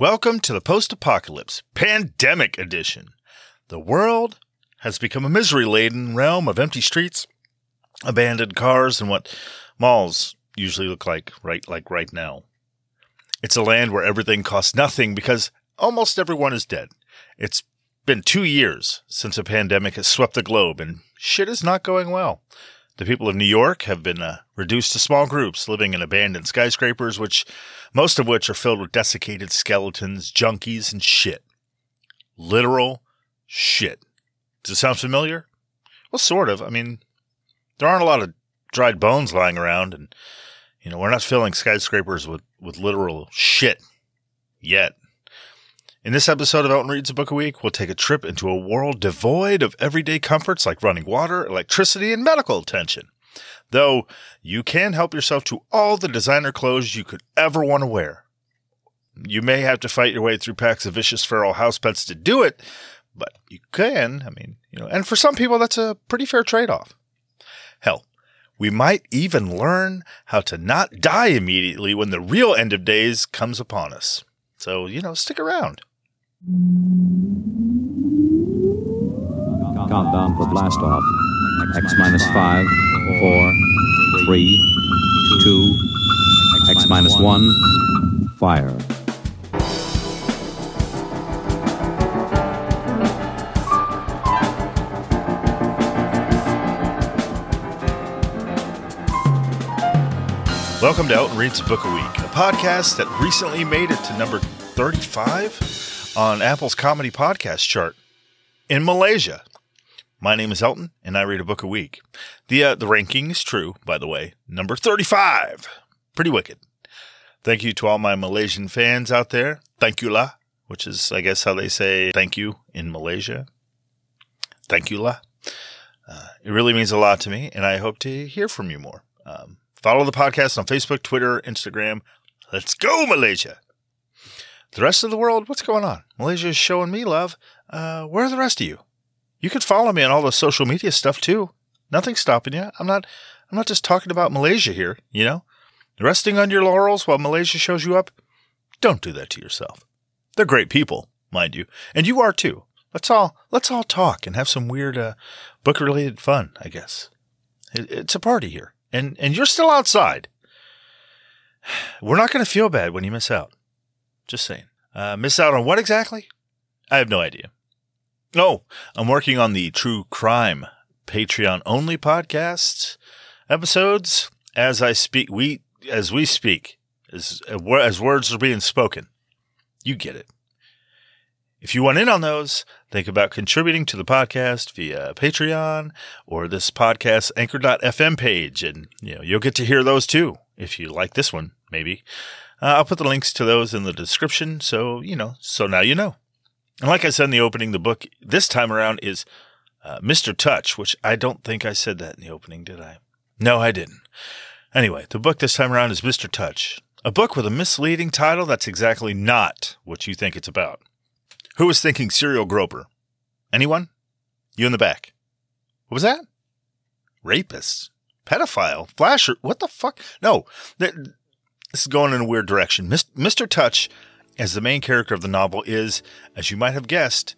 Welcome to the post apocalypse, pandemic edition. The world has become a misery laden realm of empty streets, abandoned cars, and what malls usually look like right like right now. It's a land where everything costs nothing because almost everyone is dead. It's been two years since a pandemic has swept the globe, and shit is not going well. The people of New York have been uh, reduced to small groups living in abandoned skyscrapers, which most of which are filled with desiccated skeletons, junkies, and shit. Literal shit. Does it sound familiar? Well, sort of. I mean, there aren't a lot of dried bones lying around, and you know we're not filling skyscrapers with with literal shit yet. In this episode of Elton Reads a Book a Week, we'll take a trip into a world devoid of everyday comforts like running water, electricity, and medical attention. Though you can help yourself to all the designer clothes you could ever want to wear. You may have to fight your way through packs of vicious feral house pets to do it, but you can. I mean, you know, and for some people, that's a pretty fair trade off. Hell, we might even learn how to not die immediately when the real end of days comes upon us. So, you know, stick around. Countdown for blast off. X minus five, four, three, two, X minus one, fire. Welcome to Elton Reads Book a Week, podcast that recently made it to number 35 on Apple's comedy podcast chart in Malaysia. My name is Elton, and I read a book a week. The uh, the ranking is true, by the way. Number 35. Pretty wicked. Thank you to all my Malaysian fans out there. Thank you la, which is, I guess, how they say thank you in Malaysia. Thank you la. Uh, it really means a lot to me, and I hope to hear from you more. Um, follow the podcast on Facebook, Twitter, Instagram. Let's go, Malaysia. The rest of the world, what's going on? Malaysia is showing me love. Uh, where are the rest of you? You could follow me on all the social media stuff too. Nothing's stopping you. I'm not. I'm not just talking about Malaysia here. You know, resting on your laurels while Malaysia shows you up. Don't do that to yourself. They're great people, mind you, and you are too. Let's all let's all talk and have some weird uh, book related fun. I guess it, it's a party here, and and you're still outside. We're not going to feel bad when you miss out. Just saying. Uh, miss out on what exactly? I have no idea. Oh, I'm working on the true crime Patreon only podcast episodes as I speak. We as we speak, as as words are being spoken. You get it. If you want in on those, think about contributing to the podcast via Patreon or this podcast anchor.fm page and you know, you'll get to hear those too if you like this one, maybe. Uh, I'll put the links to those in the description so, you know, so now you know. And like I said in the opening, the book this time around is uh, Mr. Touch, which I don't think I said that in the opening, did I? No, I didn't. Anyway, the book this time around is Mr. Touch, a book with a misleading title that's exactly not what you think it's about. Who was thinking serial groper? Anyone? You in the back. What was that? Rapist? Pedophile? Flasher? What the fuck? No, this is going in a weird direction. Mr. Touch, as the main character of the novel, is, as you might have guessed,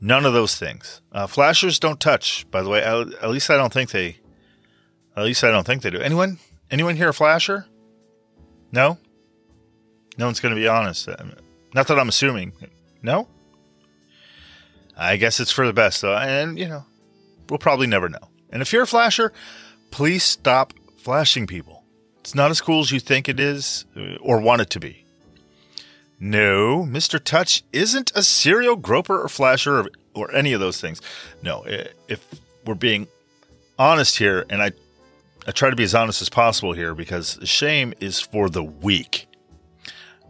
none of those things. Uh, flashers don't touch, by the way. At least I don't think they. At least I don't think they do. Anyone? Anyone here a flasher? No. No one's going to be honest. Not that I'm assuming. No? I guess it's for the best, though. And, you know, we'll probably never know. And if you're a flasher, please stop flashing people. It's not as cool as you think it is uh, or want it to be. No, Mr. Touch isn't a serial groper or flasher or, or any of those things. No, if we're being honest here, and I, I try to be as honest as possible here because shame is for the weak.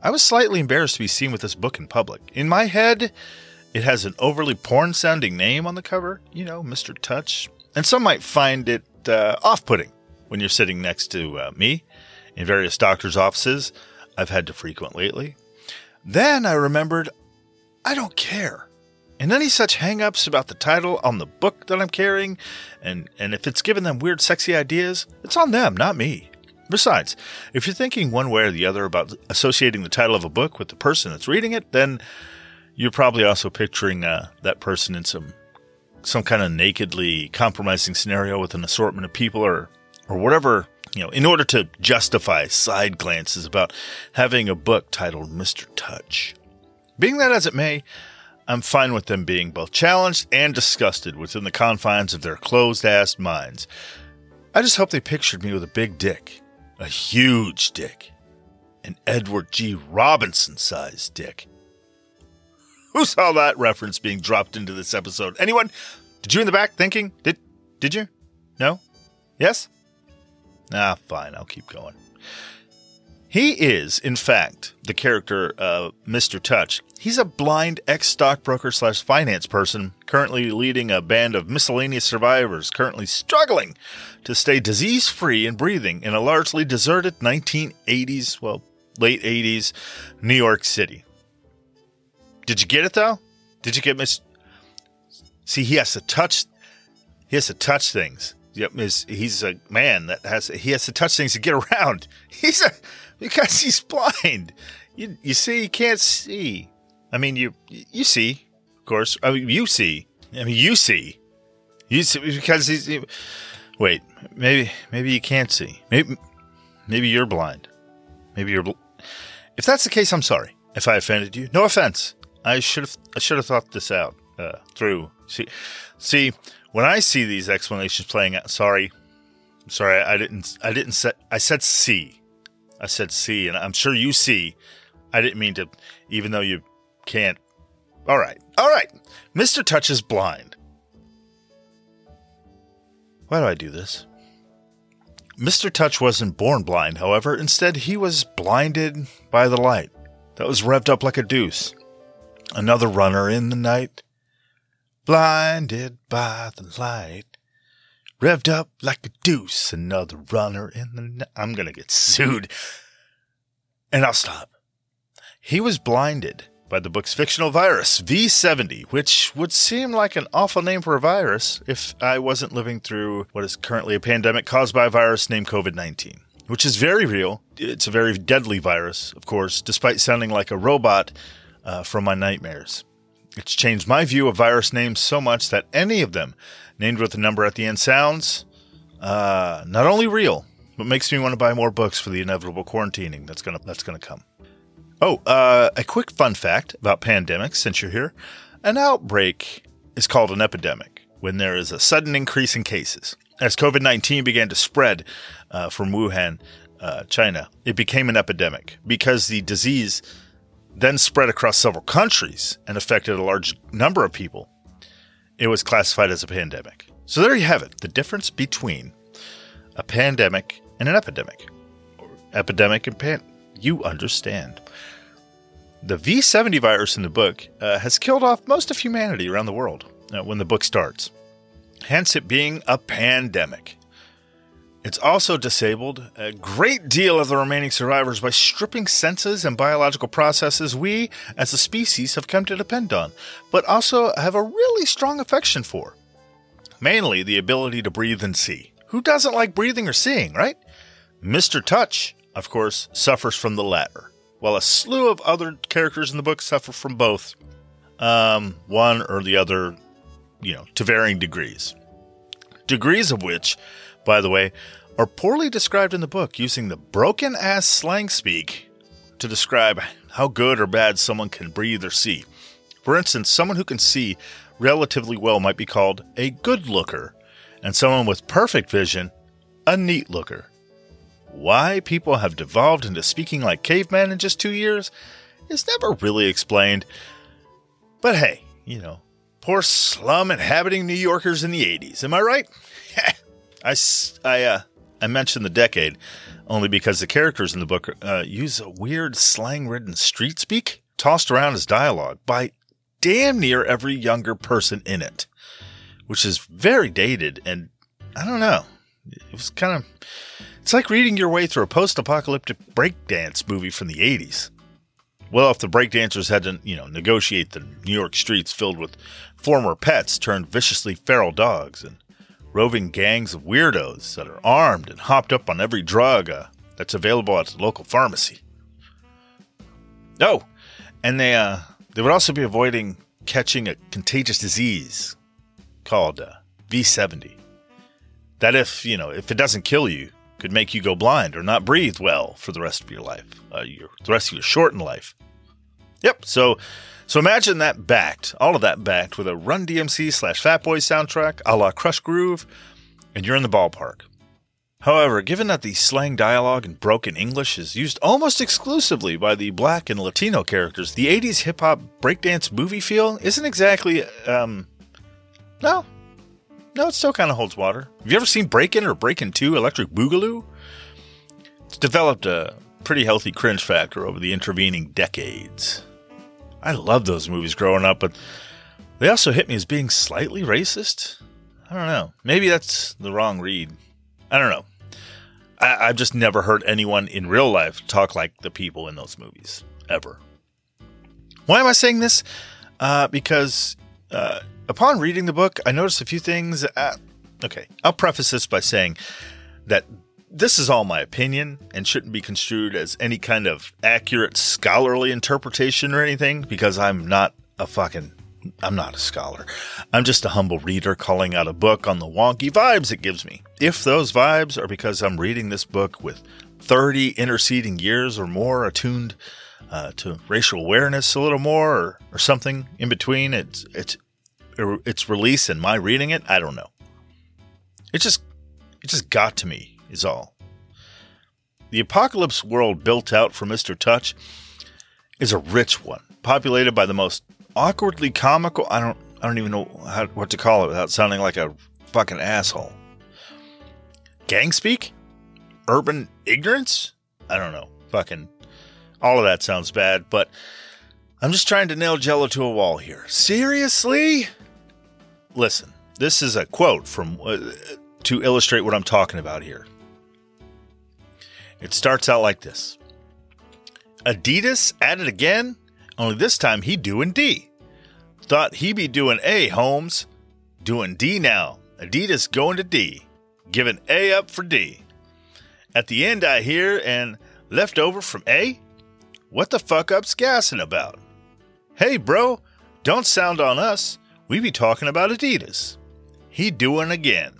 I was slightly embarrassed to be seen with this book in public. In my head, it has an overly porn sounding name on the cover, you know, Mr. Touch. And some might find it uh, off putting when you're sitting next to uh, me in various doctor's offices I've had to frequent lately. Then I remembered I don't care. And any such hang ups about the title on the book that I'm carrying, and, and if it's giving them weird, sexy ideas, it's on them, not me. Besides, if you're thinking one way or the other about associating the title of a book with the person that's reading it, then you're probably also picturing uh, that person in some some kind of nakedly compromising scenario with an assortment of people or or whatever you know in order to justify side glances about having a book titled Mr. Touch. Being that as it may, I'm fine with them being both challenged and disgusted within the confines of their closed ass minds. I just hope they pictured me with a big dick, a huge dick, an Edward G. Robinson sized dick. Who saw that reference being dropped into this episode? Anyone? Did you in the back thinking? Did did you? No? Yes? Ah, fine, I'll keep going. He is, in fact, the character of Mr. Touch. He's a blind ex stockbroker slash finance person currently leading a band of miscellaneous survivors currently struggling to stay disease free and breathing in a largely deserted 1980s, well, late 80s New York City. Did you get it though? Did you get Miss? See, he has to touch. He has to touch things. Yep, he's a man that has. He has to touch things to get around. He's a because he's blind. You you see, he can't see. I mean, you you see, of course. I mean, you see. I mean, you see. You see because he's. He, wait, maybe maybe you can't see. Maybe maybe you're blind. Maybe you're. Bl- if that's the case, I'm sorry. If I offended you, no offense. I should have I should have thought this out uh, through. See, see when I see these explanations playing out. Sorry, sorry, I didn't I didn't say, I said see. I said see, and I'm sure you see. I didn't mean to, even though you can't. All right, all right. Mr. Touch is blind. Why do I do this? Mr. Touch wasn't born blind, however. Instead, he was blinded by the light that was revved up like a deuce. Another runner in the night, blinded by the light, revved up like a deuce. Another runner in the night. I'm to get sued. And I'll stop. He was blinded by the book's fictional virus, V70, which would seem like an awful name for a virus if I wasn't living through what is currently a pandemic caused by a virus named COVID 19, which is very real. It's a very deadly virus, of course, despite sounding like a robot uh, from my nightmares. It's changed my view of virus names so much that any of them named with a number at the end sounds uh, not only real, but makes me want to buy more books for the inevitable quarantining that's gonna that's gonna come. Oh, uh, a quick fun fact about pandemics, since you're here: an outbreak is called an epidemic when there is a sudden increase in cases. As COVID nineteen began to spread uh, from Wuhan, uh, China, it became an epidemic because the disease then spread across several countries and affected a large number of people it was classified as a pandemic. So there you have it the difference between a pandemic and an epidemic. Epidemic and pan. You understand. The V70 virus in the book uh, has killed off most of humanity around the world uh, when the book starts, hence it being a pandemic. It's also disabled a great deal of the remaining survivors by stripping senses and biological processes we, as a species, have come to depend on, but also have a really strong affection for. Mainly the ability to breathe and see. Who doesn't like breathing or seeing, right? Mr. Touch, of course, suffers from the latter, while a slew of other characters in the book suffer from both. Um, one or the other, you know, to varying degrees. Degrees of which by the way, are poorly described in the book using the broken ass slang speak to describe how good or bad someone can breathe or see. For instance, someone who can see relatively well might be called a good looker, and someone with perfect vision, a neat looker. Why people have devolved into speaking like cavemen in just two years is never really explained. But hey, you know, poor slum inhabiting New Yorkers in the 80s, am I right? I, I, uh, I mentioned the decade only because the characters in the book uh, use a weird slang ridden street speak tossed around as dialogue by damn near every younger person in it, which is very dated and I don't know. It was kind of. It's like reading your way through a post apocalyptic breakdance movie from the 80s. Well, if the breakdancers had to, you know, negotiate the New York streets filled with former pets turned viciously feral dogs and roving gangs of weirdos that are armed and hopped up on every drug a that's available at the local pharmacy. Oh, and they uh, they would also be avoiding catching a contagious disease called uh, V70. That if you know if it doesn't kill you, could make you go blind or not breathe well for the rest of your life, uh, your the rest of your shortened life. Yep. So, so imagine that backed, all of that backed with a Run DMC slash Fat Boy soundtrack, a la Krush Groove, and you're in the ballpark. However, given that the slang dialogue and broken English is used almost exclusively by the black and Latino characters, the 80s hip hop breakdance movie feel isn't exactly, um, no. No, it still kind of holds water. Have you ever seen Breakin' or Breakin' 2 Electric Boogaloo? It's developed a pretty healthy cringe factor over the intervening decades. I loved those movies growing up, but they also hit me as being slightly racist. I don't know. Maybe that's the wrong read. I don't know. I, have just never heard anyone in real life talk like the people in those movies, ever. Why am I saying this? Uh, because uh, upon reading the book, I noticed a few things. Uh, okay, I'll preface this by saying that this is all my opinion and shouldn't be construed as any kind of accurate scholarly interpretation or anything because I'm not a fucking I'm not a scholar. I'm just a humble reader calling out a book on the wonky vibes it gives me. If those vibes are because I'm reading this book with 30 interceding years or more attuned uh, to racial awareness a little more or, or something in between, it's it's its release and my reading it, I don't know. It just it just got to me is all. The apocalypse world built out for Mr. Touch is a rich one, populated by the most awkwardly comical. I don't. I don't even know how, what to call it without sounding like a fucking asshole. Gang speak? Urban ignorance? I don't know. Fucking. All of that sounds bad, but I'm just trying to nail Jello to a wall here. Seriously? Listen, this is a quote from uh, to illustrate what I'm talking about here. It starts out like this Adidas at it again, only this time he doing D. Thought he be doing A, Holmes. Doing D now. Adidas going to D. Giving A up for D. At the end, I hear, and left over from A? What the fuck up's gassing about? Hey, bro, don't sound on us. We be talking about Adidas. He doing again.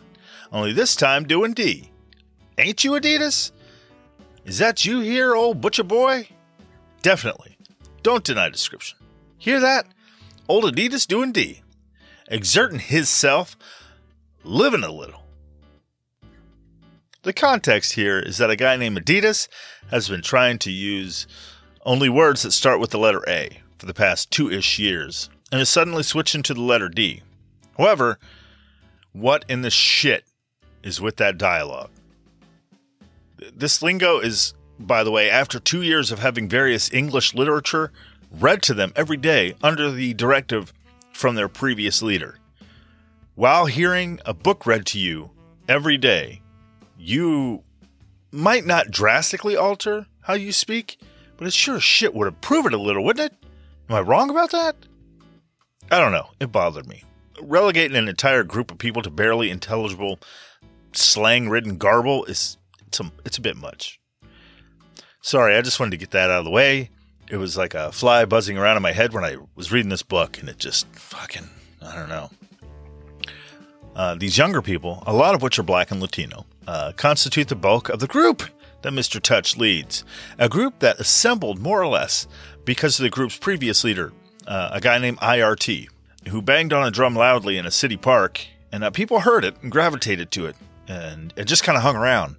Only this time doing D. Ain't you Adidas? Is that you here, old butcher boy? Definitely. Don't deny description. Hear that? Old Adidas doing D. Exerting his self, living a little. The context here is that a guy named Adidas has been trying to use only words that start with the letter A for the past two ish years and is suddenly switching to the letter D. However, what in the shit is with that dialogue? This lingo is, by the way, after two years of having various English literature read to them every day under the directive from their previous leader. While hearing a book read to you every day, you might not drastically alter how you speak, but it sure as shit would improve it a little, wouldn't it? Am I wrong about that? I don't know. It bothered me. Relegating an entire group of people to barely intelligible, slang ridden garble is it's a, it's a bit much. Sorry, I just wanted to get that out of the way. It was like a fly buzzing around in my head when I was reading this book, and it just fucking, I don't know. Uh, these younger people, a lot of which are black and Latino, uh, constitute the bulk of the group that Mr. Touch leads. A group that assembled more or less because of the group's previous leader, uh, a guy named IRT, who banged on a drum loudly in a city park, and uh, people heard it and gravitated to it, and it just kind of hung around.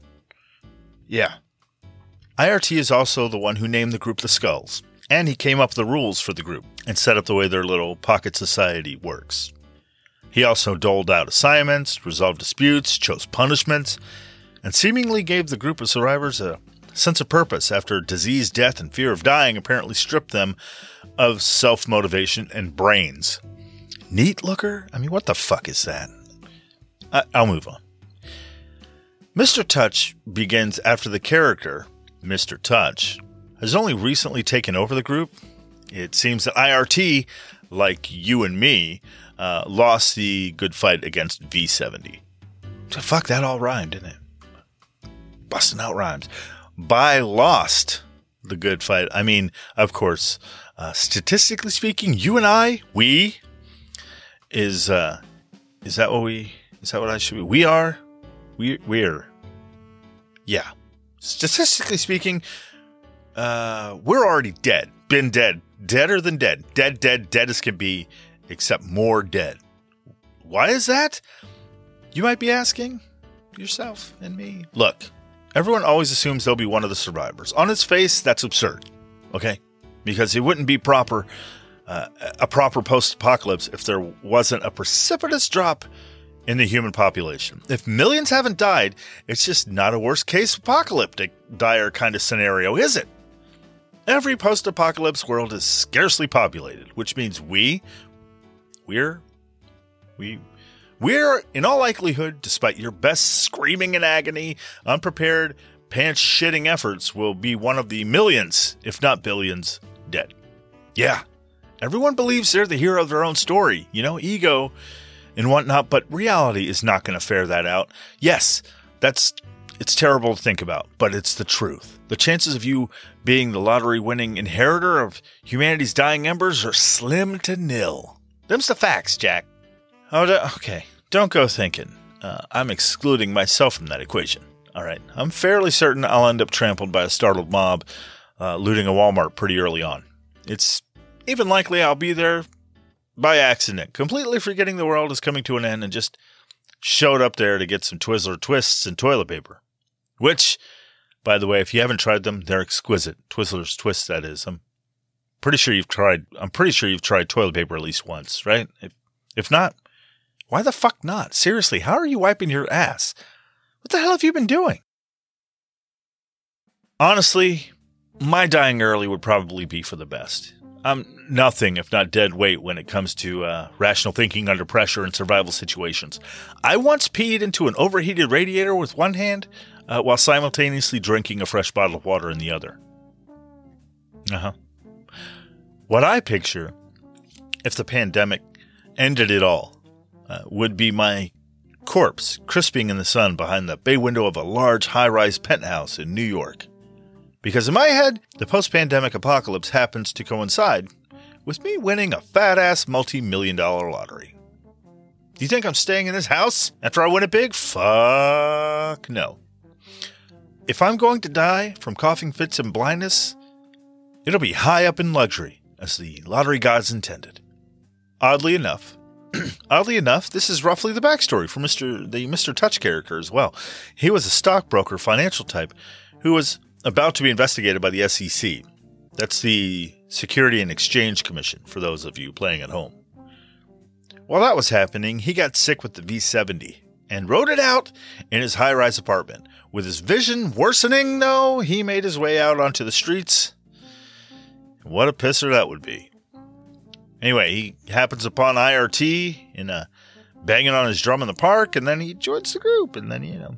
Yeah. IRT is also the one who named the group the Skulls, and he came up with the rules for the group and set up the way their little pocket society works. He also doled out assignments, resolved disputes, chose punishments, and seemingly gave the group of survivors a sense of purpose after disease, death, and fear of dying apparently stripped them of self motivation and brains. Neat looker? I mean, what the fuck is that? I- I'll move on. Mr. Touch begins after the character, Mr. Touch, has only recently taken over the group. It seems that IRT, like you and me, uh, lost the good fight against V70. So fuck, that all rhymed, didn't it? Busting out rhymes. by lost the good fight. I mean, of course, uh, statistically speaking, you and I, we, is uh, is that what we is that what I should be? We are, we we're, yeah. Statistically speaking, uh, we're already dead. Been dead, deader than dead, dead, dead, dead as can be, except more dead. Why is that? You might be asking yourself and me. Look, everyone always assumes they'll be one of the survivors. On its face, that's absurd. Okay, because it wouldn't be proper uh, a proper post-apocalypse if there wasn't a precipitous drop in the human population. If millions haven't died, it's just not a worst case apocalyptic dire kind of scenario, is it? Every post apocalypse world is scarcely populated, which means we, we're, we, we're, in all likelihood, despite your best screaming in agony, unprepared, pants shitting efforts, will be one of the millions, if not billions, dead. Yeah, everyone believes they're the hero of their own story, you know, ego and whatnot, but reality is not going to fare that out. Yes, that's it's terrible to think about, but it's the truth. The chances of you being the lottery winning inheritor of humanity's dying embers are slim to nil. Them's the facts, Jack. Oh, okay. Don't go thinking. Uh, I'm excluding myself from that equation. All right. I'm fairly certain I'll end up trampled by a startled mob uh, looting a Walmart pretty early on. It's even likely I'll be there by accident, completely forgetting the world is coming to an end and just showed up there to get some Twizzler twists and toilet paper. Which, by the way, if you haven't tried them, they're exquisite. Twizzler's twists, that is. I'm pretty sure you've tried. I'm pretty sure you've tried toilet paper at least once, right? If if not, why the fuck not? Seriously, how are you wiping your ass? What the hell have you been doing? Honestly, my dying early would probably be for the best. I'm nothing if not dead weight when it comes to uh, rational thinking under pressure and survival situations. I once peed into an overheated radiator with one hand uh, while simultaneously drinking a fresh bottle of water in the other. Uh huh. What I picture, if the pandemic ended it all, uh, would be my corpse crisping in the sun behind the bay window of a large high rise penthouse in New York. Because in my head, the post pandemic apocalypse happens to coincide with me winning a fat ass multi million dollar lottery. Do you think I'm staying in this house after I win it big? Fuck no. If I'm going to die from coughing fits and blindness, it'll be high up in luxury, as the lottery gods intended. Oddly enough, oddly enough, this is roughly the backstory for Mr. the Mr. Touch character as well. He was a stockbroker financial type who was about to be investigated by the SEC. That's the Security and Exchange Commission, for those of you playing at home. While that was happening, he got sick with the V70 and rode it out in his high rise apartment. With his vision worsening, though, he made his way out onto the streets. What a pisser that would be. Anyway, he happens upon IRT in a banging on his drum in the park, and then he joins the group, and then, you know,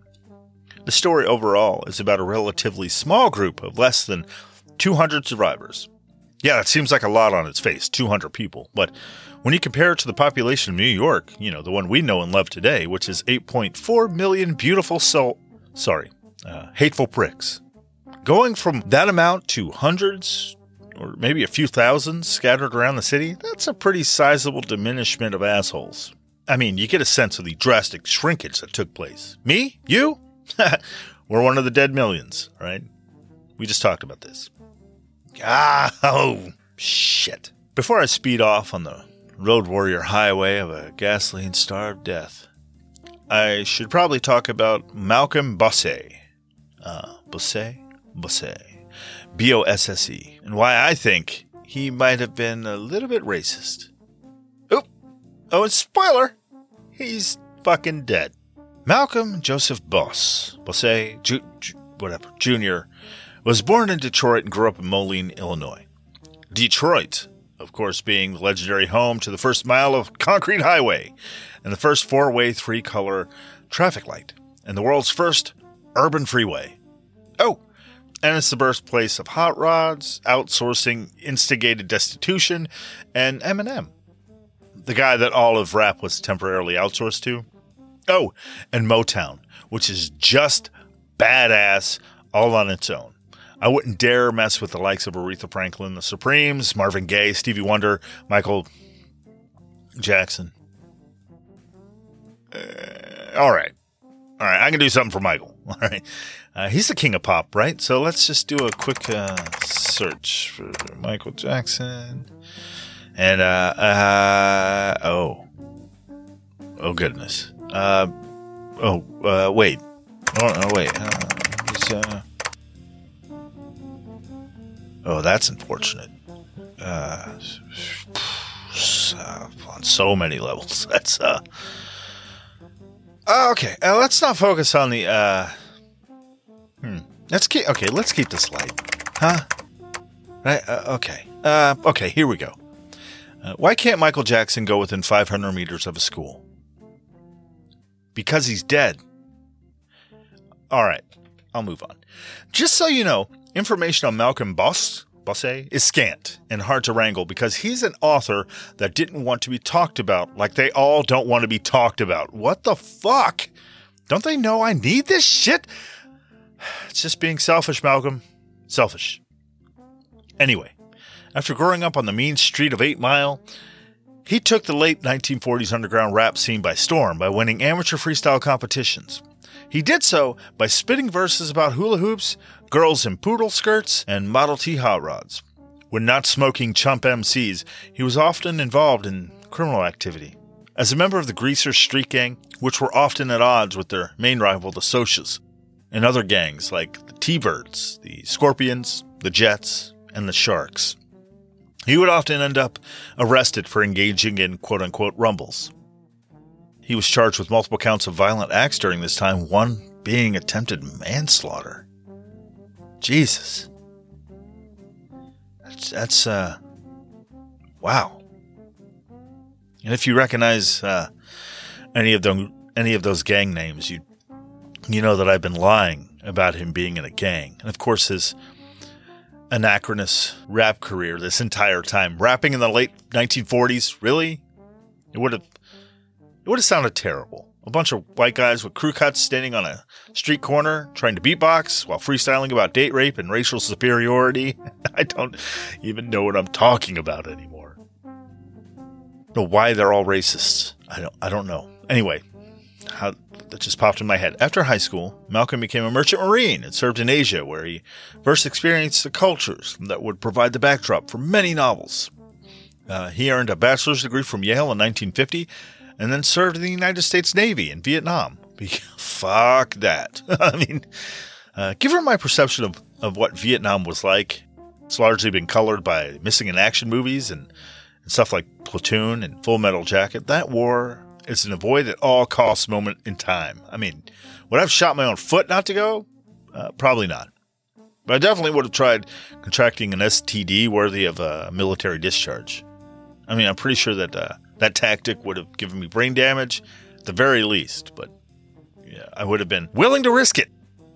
the story overall is about a relatively small group of less than 200 survivors. Yeah, that seems like a lot on its face, 200 people. But when you compare it to the population of New York, you know, the one we know and love today, which is 8.4 million beautiful soul, sorry, uh, hateful pricks. Going from that amount to hundreds or maybe a few thousand scattered around the city, that's a pretty sizable diminishment of assholes. I mean, you get a sense of the drastic shrinkage that took place. Me? You? We're one of the dead millions, right? We just talked about this. Ah, oh, shit. Before I speed off on the road warrior highway of a gasoline starved death, I should probably talk about Malcolm Bosse. Uh, Bosse? Bosse. B O S S E. And why I think he might have been a little bit racist. Oop. Oh, and spoiler! He's fucking dead. Malcolm Joseph Boss, Bosse, Ju- Ju- whatever, Jr., was born in Detroit and grew up in Moline, Illinois. Detroit, of course, being the legendary home to the first mile of concrete highway and the first four way three color traffic light and the world's first urban freeway. Oh, and it's the birthplace of hot rods, outsourcing, instigated destitution, and Eminem, the guy that all of rap was temporarily outsourced to. Oh, and Motown, which is just badass all on its own. I wouldn't dare mess with the likes of Aretha Franklin, the Supremes, Marvin Gaye, Stevie Wonder, Michael Jackson. Uh, all right. All right. I can do something for Michael. All right. Uh, he's the king of pop, right? So let's just do a quick uh, search for Michael Jackson. And, uh, uh, oh. Oh, goodness. Uh, oh, uh, wait. Oh, oh wait. Uh, uh, oh, that's unfortunate. Uh, uh, on so many levels. That's, uh, okay. Uh, let's not focus on the, uh, hmm. Let's keep, okay, let's keep this light. Huh? Right? Uh, okay. Uh, okay, here we go. Uh, why can't Michael Jackson go within 500 meters of a school? Because he's dead. All right, I'll move on. Just so you know, information on Malcolm Boss, Bosse is scant and hard to wrangle because he's an author that didn't want to be talked about like they all don't want to be talked about. What the fuck? Don't they know I need this shit? It's just being selfish, Malcolm. Selfish. Anyway, after growing up on the mean street of 8 Mile, he took the late 1940s underground rap scene by storm by winning amateur freestyle competitions. He did so by spitting verses about hula hoops, girls in poodle skirts, and Model T hot rods. When not smoking chump MCs, he was often involved in criminal activity. As a member of the Greaser Street Gang, which were often at odds with their main rival, the Socias, and other gangs like the T-Birds, the Scorpions, the Jets, and the Sharks. He would often end up arrested for engaging in quote unquote rumbles. He was charged with multiple counts of violent acts during this time, one being attempted manslaughter. Jesus. That's, that's uh, wow. And if you recognize uh, any of them, any of those gang names, you you know that I've been lying about him being in a gang. And of course, his anachronous rap career this entire time, rapping in the late 1940s, really, it would have it would have sounded terrible. A bunch of white guys with crew cuts standing on a street corner trying to beatbox while freestyling about date rape and racial superiority. I don't even know what I'm talking about anymore. Know why they're all racists. I don't I don't know. Anyway, how that just popped in my head. After high school, Malcolm became a merchant marine and served in Asia where he first experienced the cultures that would provide the backdrop for many novels. Uh, he earned a bachelor's degree from Yale in 1950 and then served in the United States Navy in Vietnam. Fuck that. I mean, uh, given my perception of, of what Vietnam was like, it's largely been colored by missing in action movies and, and stuff like Platoon and Full Metal Jacket. That war is an avoid at all costs moment in time. I mean, would I have shot my own foot not to go? Uh, probably not. But I definitely would have tried contracting an STD worthy of a military discharge. I mean, I'm pretty sure that uh, that tactic would have given me brain damage at the very least, but yeah, I would have been willing to risk it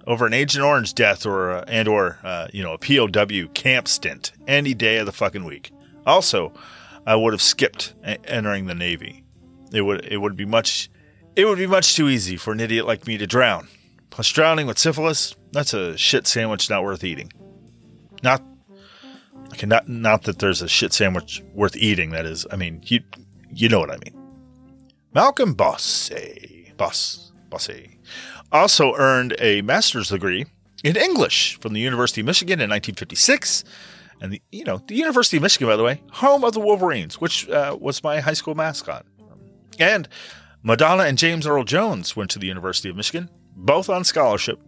over an Agent Orange death or uh, and or uh, you know a POW camp stint any day of the fucking week. Also, I would have skipped a- entering the Navy. It would it would be much it would be much too easy for an idiot like me to drown. Plus, drowning with syphilis that's a shit sandwich not worth eating. Not okay, not not that there's a shit sandwich worth eating. That is, I mean you you know what I mean. Malcolm Bosse, Boss, Bosse, also earned a master's degree in English from the University of Michigan in 1956. And the, you know, the University of Michigan, by the way, home of the Wolverines, which uh, was my high school mascot. And Madonna and James Earl Jones went to the University of Michigan, both on scholarship.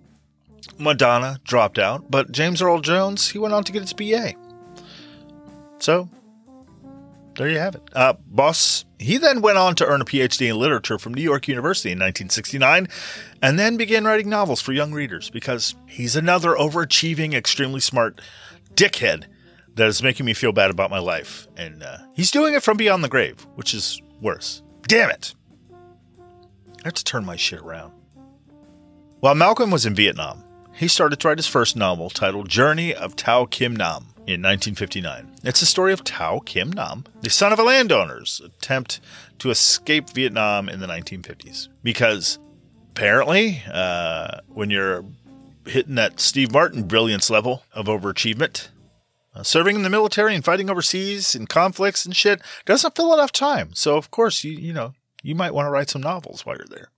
Madonna dropped out, but James Earl Jones, he went on to get his BA. So there you have it. Uh, Boss, he then went on to earn a PhD in literature from New York University in 1969 and then began writing novels for young readers because he's another overachieving, extremely smart dickhead that is making me feel bad about my life. And uh, he's doing it from beyond the grave, which is worse. Damn it. I have to turn my shit around. While Malcolm was in Vietnam, he started to write his first novel titled Journey of Tao Kim Nam in 1959. It's the story of Tao Kim Nam, the son of a landowner's attempt to escape Vietnam in the 1950s. Because apparently, uh, when you're hitting that Steve Martin brilliance level of overachievement. Uh, serving in the military and fighting overseas in conflicts and shit doesn't fill enough time. So of course you you know you might want to write some novels while you're there.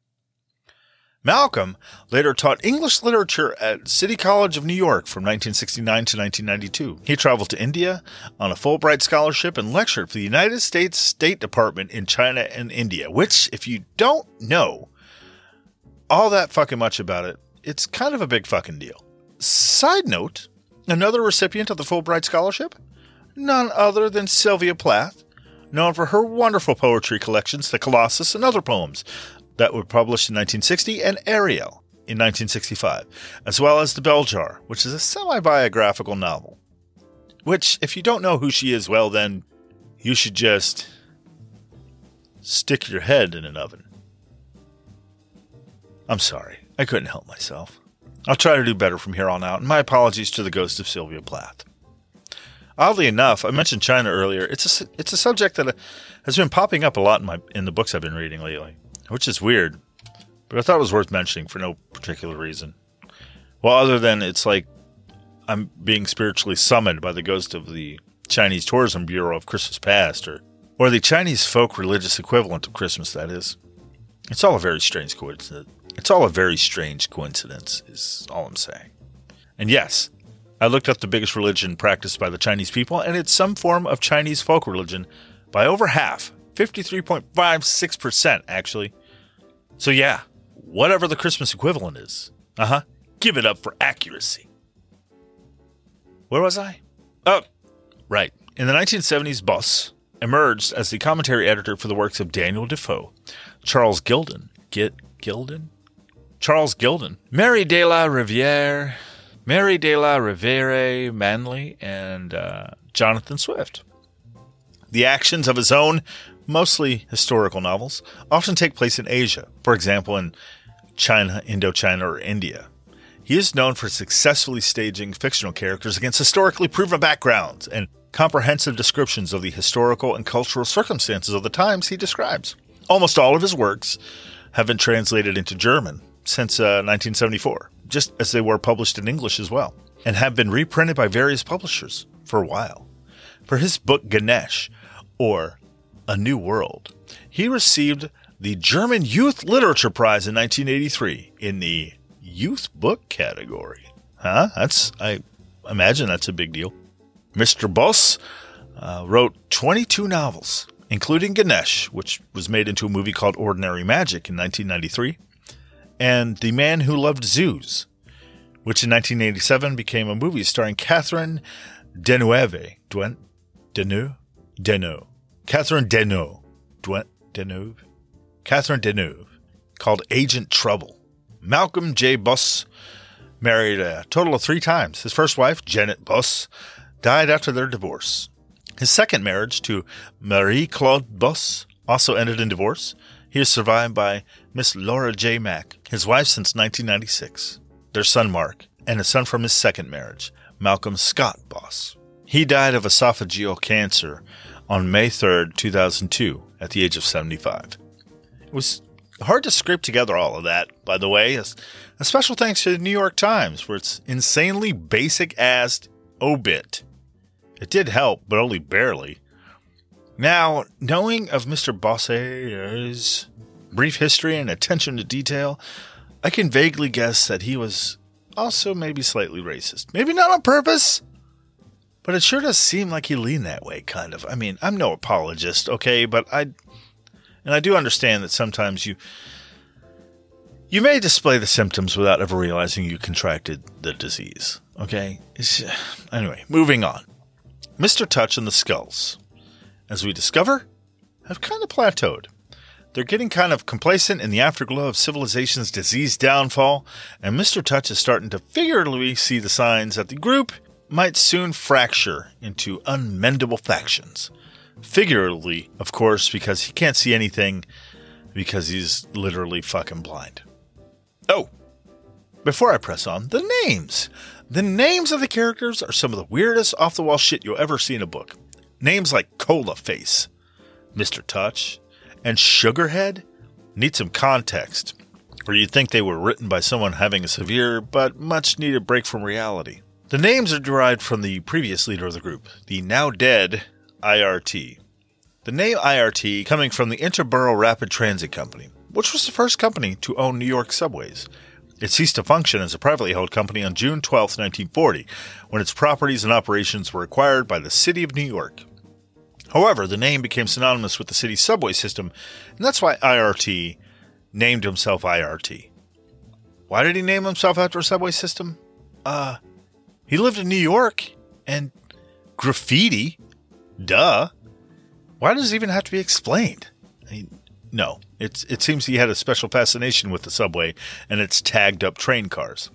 Malcolm later taught English literature at City College of New York from 1969 to 1992. He traveled to India on a Fulbright scholarship and lectured for the United States State Department in China and India, which, if you don't know all that fucking much about it, it's kind of a big fucking deal. Side note another recipient of the Fulbright Scholarship? None other than Sylvia Plath, known for her wonderful poetry collections, The Colossus and other poems, that were published in 1960, and Ariel in 1965, as well as The Bell Jar, which is a semi biographical novel. Which, if you don't know who she is, well, then you should just stick your head in an oven. I'm sorry, I couldn't help myself. I'll try to do better from here on out, and my apologies to the ghost of Sylvia Plath. Oddly enough, I mentioned China earlier. It's a it's a subject that uh, has been popping up a lot in my in the books I've been reading lately which is weird, but I thought it was worth mentioning for no particular reason. Well, other than it's like I'm being spiritually summoned by the ghost of the Chinese Tourism Bureau of Christmas past, or or the Chinese folk religious equivalent of Christmas. That is, it's all a very strange coincidence. It's all a very strange coincidence, is all I'm saying. And yes, I looked up the biggest religion practiced by the Chinese people, and it's some form of Chinese folk religion by over half, 53.56%, actually. So, yeah, whatever the Christmas equivalent is. Uh huh. Give it up for accuracy. Where was I? Oh, right. In the 1970s, Buss emerged as the commentary editor for the works of Daniel Defoe, Charles Gilden, Get Gilden, Charles Gildon, Mary de la Riviere, Mary de la Riviere Manley, and uh, Jonathan Swift. The actions of his own mostly historical novels, often take place in Asia, for example, in China, Indochina, or India. He is known for successfully staging fictional characters against historically proven backgrounds and comprehensive descriptions of the historical and cultural circumstances of the times he describes. Almost all of his works have been translated into German since uh, 1974, just as they were published in English as well, and have been reprinted by various publishers for a while. For his book Ganesh, or a New World. He received the German Youth Literature Prize in 1983 in the youth book category. Huh? That's, I imagine that's a big deal. Mr. Buss uh, wrote 22 novels, including Ganesh, which was made into a movie called Ordinary Magic in 1993, and The Man Who Loved Zoos, which in 1987 became a movie starring Catherine Deneuve. Duen, Deneuve? Deneuve. Catherine Deneuve, Deneuve, Catherine Deneuve, called Agent Trouble. Malcolm J. Buss married a total of three times. His first wife, Janet Buss, died after their divorce. His second marriage to Marie Claude Buss also ended in divorce. He is survived by Miss Laura J. Mack, his wife since 1996, their son Mark, and a son from his second marriage, Malcolm Scott Boss. He died of esophageal cancer on May 3rd, 2002, at the age of 75. It was hard to scrape together all of that, by the way. A special thanks to the New York Times for its insanely basic ass obit. It did help, but only barely. Now, knowing of Mr. Bossier's brief history and attention to detail, I can vaguely guess that he was also maybe slightly racist. Maybe not on purpose, but it sure does seem like he leaned that way, kind of. I mean, I'm no apologist, okay, but I, and I do understand that sometimes you, you may display the symptoms without ever realizing you contracted the disease. Okay. It's, anyway, moving on. Mr. Touch and the Skulls, as we discover, have kind of plateaued. They're getting kind of complacent in the afterglow of civilization's disease downfall, and Mr. Touch is starting to figuratively see the signs that the group might soon fracture into unmendable factions. Figuratively, of course, because he can't see anything because he's literally fucking blind. Oh, before I press on, the names. The names of the characters are some of the weirdest off the wall shit you'll ever see in a book. Names like Cola Face, Mr. Touch, and Sugarhead need some context. or you'd think they were written by someone having a severe but much needed break from reality. The names are derived from the previous leader of the group, the now dead IRT. The name IRT coming from the Interborough Rapid Transit Company, which was the first company to own New York subways. It ceased to function as a privately held company on June 12, 1940, when its properties and operations were acquired by the City of New York. However, the name became synonymous with the city's subway system, and that's why IRT named himself IRT. Why did he name himself after a subway system? Uh, he lived in New York and graffiti. Duh. Why does it even have to be explained? I mean, no, it's, it seems he had a special fascination with the subway and its tagged up train cars.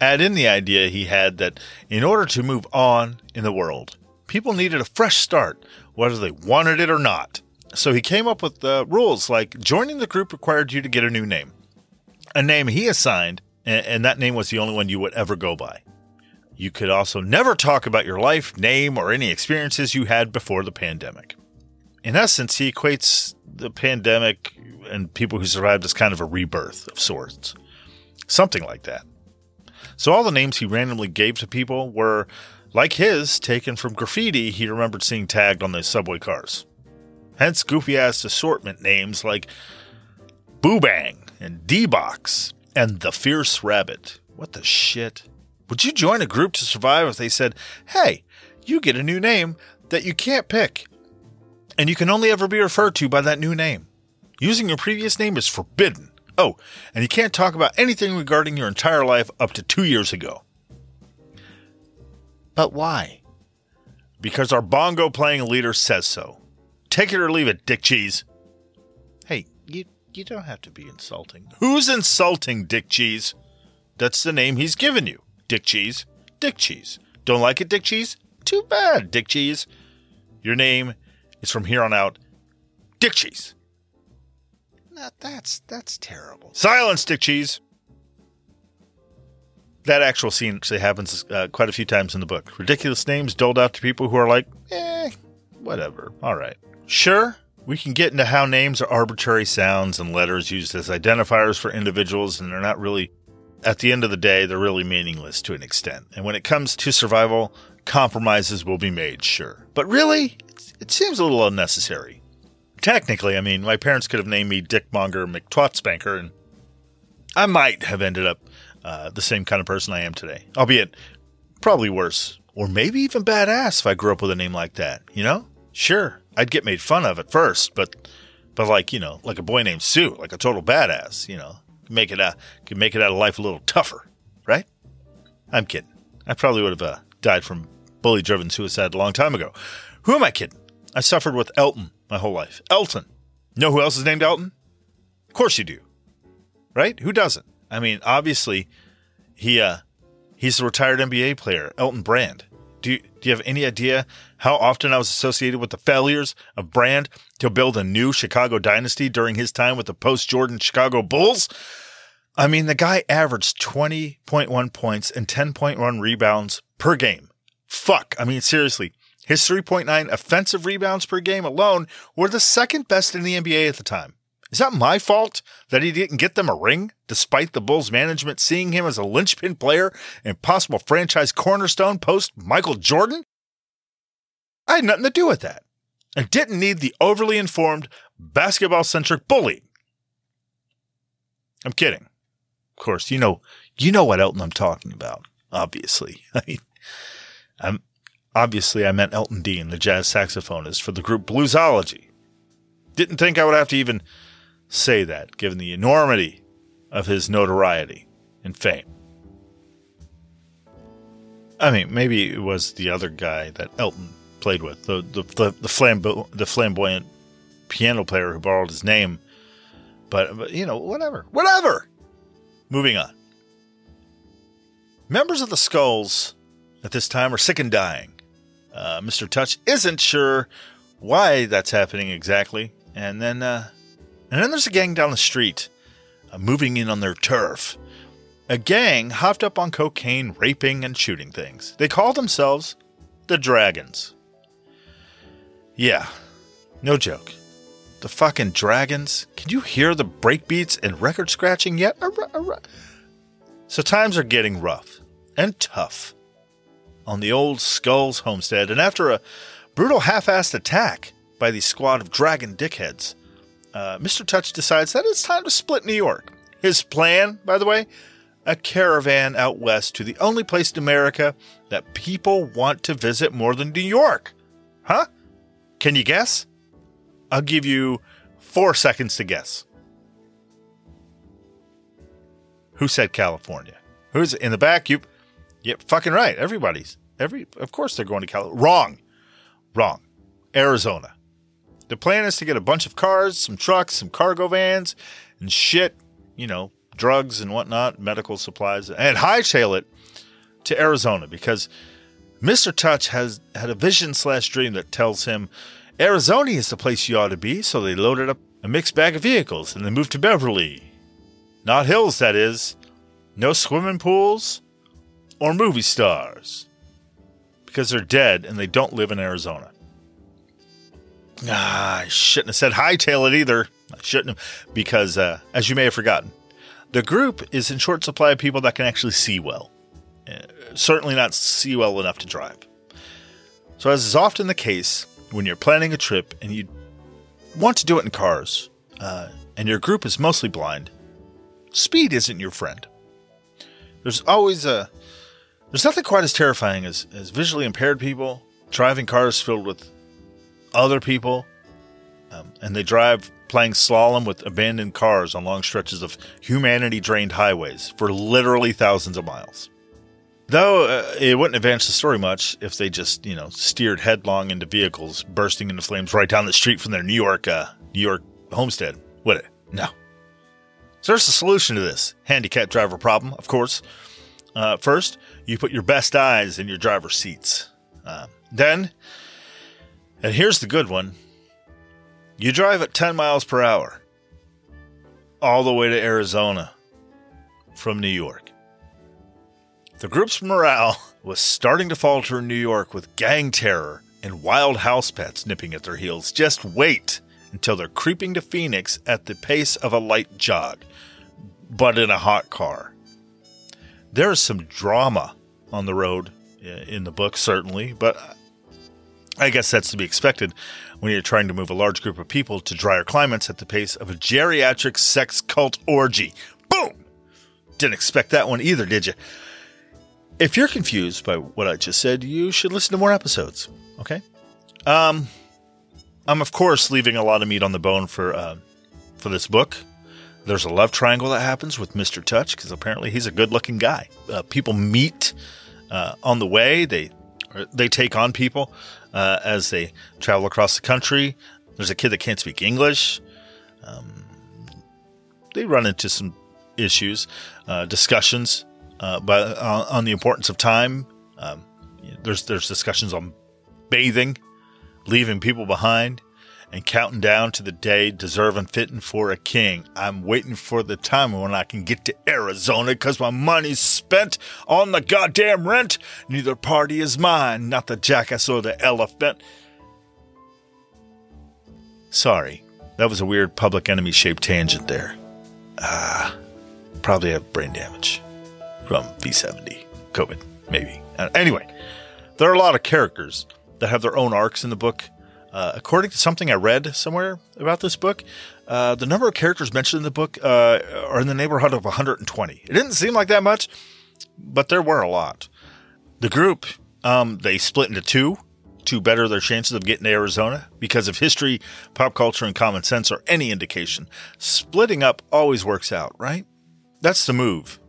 Add in the idea he had that in order to move on in the world, people needed a fresh start, whether they wanted it or not. So he came up with uh, rules like joining the group required you to get a new name, a name he assigned, and, and that name was the only one you would ever go by. You could also never talk about your life, name, or any experiences you had before the pandemic. In essence, he equates the pandemic and people who survived as kind of a rebirth of sorts. Something like that. So all the names he randomly gave to people were, like his, taken from graffiti he remembered seeing tagged on the subway cars. Hence goofy ass assortment names like Boobang and D-Box and The Fierce Rabbit. What the shit? Would you join a group to survive if they said, hey, you get a new name that you can't pick, and you can only ever be referred to by that new name? Using your previous name is forbidden. Oh, and you can't talk about anything regarding your entire life up to two years ago. But why? Because our bongo playing leader says so. Take it or leave it, Dick Cheese. Hey, you you don't have to be insulting. Who's insulting Dick Cheese? That's the name he's given you. Dick Cheese. Dick Cheese. Don't like it, Dick Cheese? Too bad, Dick Cheese. Your name is from here on out Dick Cheese. Now that's that's terrible. Silence, Dick Cheese. That actual scene actually happens uh, quite a few times in the book. Ridiculous names doled out to people who are like, eh, whatever. All right. Sure, we can get into how names are arbitrary sounds and letters used as identifiers for individuals, and they're not really, at the end of the day, they're really meaningless to an extent. And when it comes to survival, compromises will be made, sure. But really, it seems a little unnecessary. Technically, I mean, my parents could have named me Dickmonger McTwatspanker, and I might have ended up uh, the same kind of person I am today, albeit probably worse, or maybe even badass if I grew up with a name like that. You know, sure, I'd get made fun of at first, but but like you know, like a boy named Sue, like a total badass. You know, make it out, could make it out of life a little tougher, right? I'm kidding. I probably would have uh, died from bully-driven suicide a long time ago. Who am I kidding? I suffered with Elton my whole life. Elton. Know who else is named Elton? Of course you do. Right? Who doesn't? I mean, obviously, he uh, he's a retired NBA player, Elton Brand. Do you, do you have any idea how often I was associated with the failures of Brand to build a new Chicago dynasty during his time with the post Jordan Chicago Bulls? I mean, the guy averaged 20.1 points and 10.1 rebounds per game. Fuck. I mean, seriously, his 3.9 offensive rebounds per game alone were the second best in the NBA at the time. Is that my fault that he didn't get them a ring, despite the Bulls management seeing him as a linchpin player and possible franchise cornerstone post Michael Jordan? I had nothing to do with that and didn't need the overly informed, basketball centric bully. I'm kidding. Of course, you know, you know what Elton I'm talking about, obviously. I mean, I'm, obviously I meant Elton Dean, the jazz saxophonist for the group Bluesology. Didn't think I would have to even say that, given the enormity of his notoriety and fame. I mean, maybe it was the other guy that Elton played with, the the the, the, flambo- the flamboyant piano player who borrowed his name. But, but, you know, whatever, whatever. Moving on. Members of the Skulls at this time are sick and dying. Uh, Mr. Touch isn't sure why that's happening exactly, and then uh, and then there's a gang down the street, uh, moving in on their turf. A gang hopped up on cocaine, raping, and shooting things. They call themselves the Dragons. Yeah, no joke. the fucking dragons? Can you hear the breakbeats and record scratching yet? So times are getting rough and tough on the old Skulls homestead, and after a brutal half assed attack by the squad of dragon dickheads, uh, Mr. Touch decides that it's time to split New York. His plan, by the way, a caravan out west to the only place in America that people want to visit more than New York. Huh? Can you guess? I'll give you four seconds to guess. Who said California? Who's in the back? You, yep, fucking right. Everybody's every. Of course they're going to California. Wrong, wrong. Arizona. The plan is to get a bunch of cars, some trucks, some cargo vans, and shit. You know, drugs and whatnot, medical supplies, and hightail it to Arizona because Mr. Touch has had a vision slash dream that tells him Arizona is the place you ought to be, so they loaded up a mixed bag of vehicles and they moved to Beverly. Not hills, that is. No swimming pools or movie stars. Because they're dead and they don't live in Arizona. Ah, I shouldn't have said hightail it either. I shouldn't have, because uh, as you may have forgotten, the group is in short supply of people that can actually see well. Uh, certainly not see well enough to drive. So, as is often the case when you're planning a trip and you want to do it in cars, uh, and your group is mostly blind, speed isn't your friend. There's always a there's nothing quite as terrifying as, as visually impaired people driving cars filled with other people, um, and they drive playing slalom with abandoned cars on long stretches of humanity drained highways for literally thousands of miles. Though uh, it wouldn't advance the story much if they just, you know, steered headlong into vehicles bursting into flames right down the street from their New York, uh, New York homestead, would it? No. So there's a solution to this handicap driver problem, of course. Uh, first, you put your best eyes in your driver's seats. Uh, then, and here's the good one you drive at 10 miles per hour all the way to Arizona from New York. The group's morale was starting to falter in New York with gang terror and wild house pets nipping at their heels. Just wait until they're creeping to Phoenix at the pace of a light jog, but in a hot car. There is some drama on the road in the book, certainly, but I guess that's to be expected when you're trying to move a large group of people to drier climates at the pace of a geriatric sex cult orgy. Boom! Didn't expect that one either, did you? If you're confused by what I just said, you should listen to more episodes. Okay. Um, I'm of course leaving a lot of meat on the bone for uh, for this book. There's a love triangle that happens with Mr. Touch because apparently he's a good-looking guy. Uh, people meet uh, on the way. They they take on people uh, as they travel across the country. There's a kid that can't speak English. Um, they run into some issues, uh, discussions uh, but, uh, on the importance of time. Um, there's there's discussions on bathing, leaving people behind, and counting down to the day deserving fitting for a king. I'm waiting for the time when I can get to Arizona because my money's spent on the goddamn rent. Neither party is mine, not the jackass or the elephant. Sorry, that was a weird public enemy shaped tangent there. Ah, uh, probably have brain damage from V70, COVID, maybe. Anyway, there are a lot of characters that have their own arcs in the book. Uh, according to something I read somewhere about this book, uh, the number of characters mentioned in the book uh, are in the neighborhood of 120. It didn't seem like that much, but there were a lot. The group, um, they split into two to better their chances of getting to Arizona because if history, pop culture, and common sense are any indication, splitting up always works out, right? That's the move.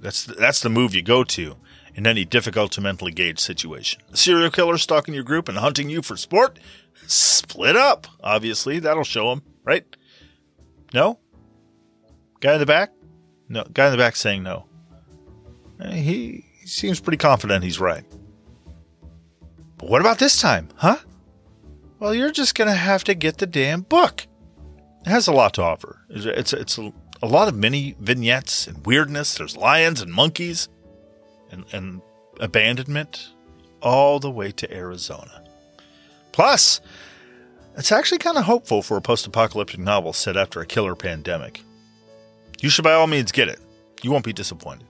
That's the, that's the move you go to in any difficult to mentally gauge situation. A serial killer stalking your group and hunting you for sport? Split up, obviously. That'll show them, right? No? Guy in the back? No. Guy in the back saying no. Eh, he, seems pretty confident he's right. But what about this time, huh? Well, you're just to have to get the damn book. It has a lot to offer. It's, it's, a, a lot of mini vignettes and weirdness. There's lions and monkeys and, and abandonment all the way to Arizona. Plus, It's actually kind of hopeful for a post apocalyptic novel set after a killer pandemic. You should by all means get it. You won't be disappointed.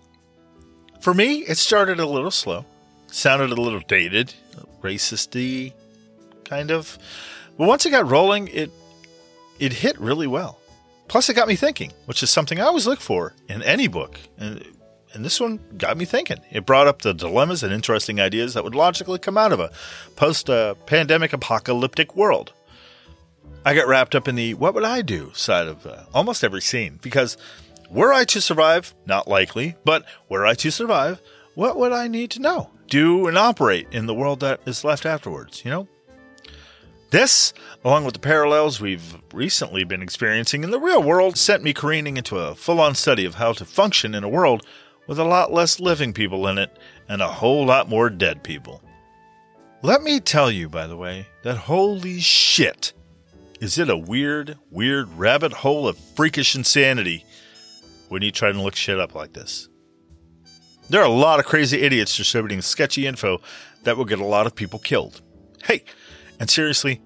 For me, it started a little slow, sounded a little dated, racisty, kind of. But once it got rolling, it it hit really well. Plus, it got me thinking, which is something I always look for in any book. Uh, And, this one got me thinking. It brought up the dilemmas and interesting ideas that would logically come out of a post pandemic apocalyptic world. I got wrapped up in the what would I do side of uh, almost every scene because were I to survive, not likely, but were I to survive, what would I need to know, do, and operate in the world that is left afterwards, you know? This, along with the parallels we've recently been experiencing in the real world, sent me careening into a full on study of how to function in a world with a lot less living people in it and a whole lot more dead people. Let me tell you, by the way, that holy shit, is it a weird, weird rabbit hole of freakish insanity when you try to look shit up like this. There are a lot of crazy idiots distributing sketchy info that will get a lot of people killed. Hey, and seriously,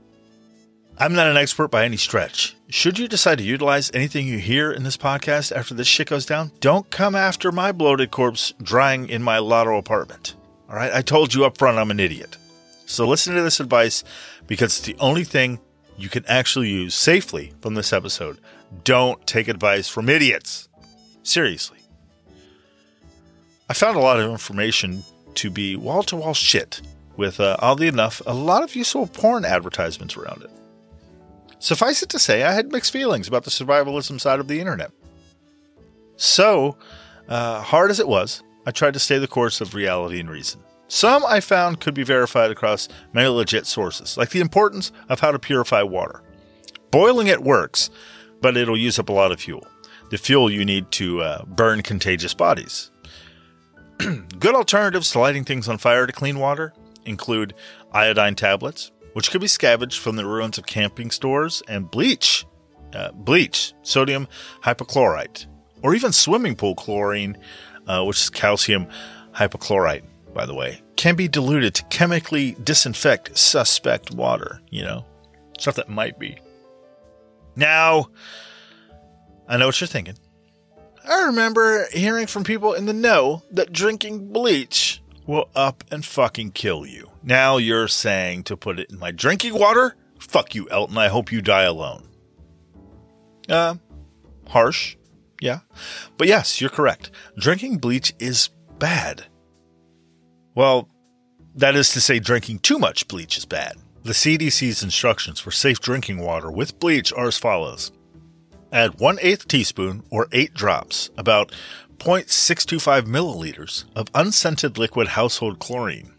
I'm not an expert by any stretch. Should you decide to utilize anything you hear in this podcast after this shit goes down, don't come after my bloated corpse drying in my lotto apartment. All right, I told you up front I'm an idiot. So listen to this advice because it's the only thing you can actually use safely from this episode. Don't take advice from idiots. Seriously. I found a lot of information to be wall to wall shit with, uh, oddly enough, a lot of useful porn advertisements around it. Suffice it to say, I had mixed feelings about the survivalism side of the internet. So, uh, hard as it was, I tried to stay the course of reality and reason. Some I found could be verified across many legit sources, like the importance of how to purify water. Boiling it works, but it'll use up a lot of fuel. The fuel you need to uh, burn contagious bodies. Good alternatives to lighting things on fire to clean water include iodine tablets, which could be scavenged from the ruins of camping stores, and bleach, uh, bleach, sodium hypochlorite, or even swimming pool chlorine, uh, which is calcium hypochlorite, by the way, can be diluted to chemically disinfect suspect water, you know, stuff that might be. Now, I know what you're thinking. I remember hearing from people in the know that drinking bleach will up and fucking kill you. Now you're saying to put it in my drinking water? Fuck you, Elton. I hope you die alone. Uh, harsh. Yeah. But yes, you're correct. Drinking bleach is bad. Well, that is to say, drinking too much bleach is bad. The CDC's instructions for safe drinking water with bleach are as follows Add 1 8 teaspoon or 8 drops, about 0.625 milliliters of unscented liquid household chlorine,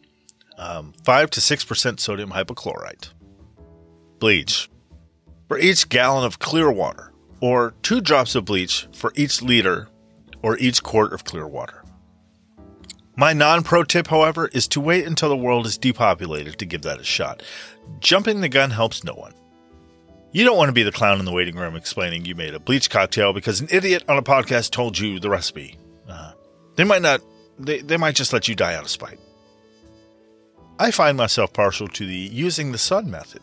um, 5 to 6% sodium hypochlorite. Bleach. For each gallon of clear water, or 2 drops of bleach for each liter or each quart of clear water. My non pro tip, however, is to wait until the world is depopulated to give that a shot. Jumping the gun helps no one. You don't want to be the clown in the waiting room explaining you made a bleach cocktail because an idiot on a podcast told you the recipe. Uh, they might not, they, they might just let you die out of spite. I find myself partial to the using the sun method.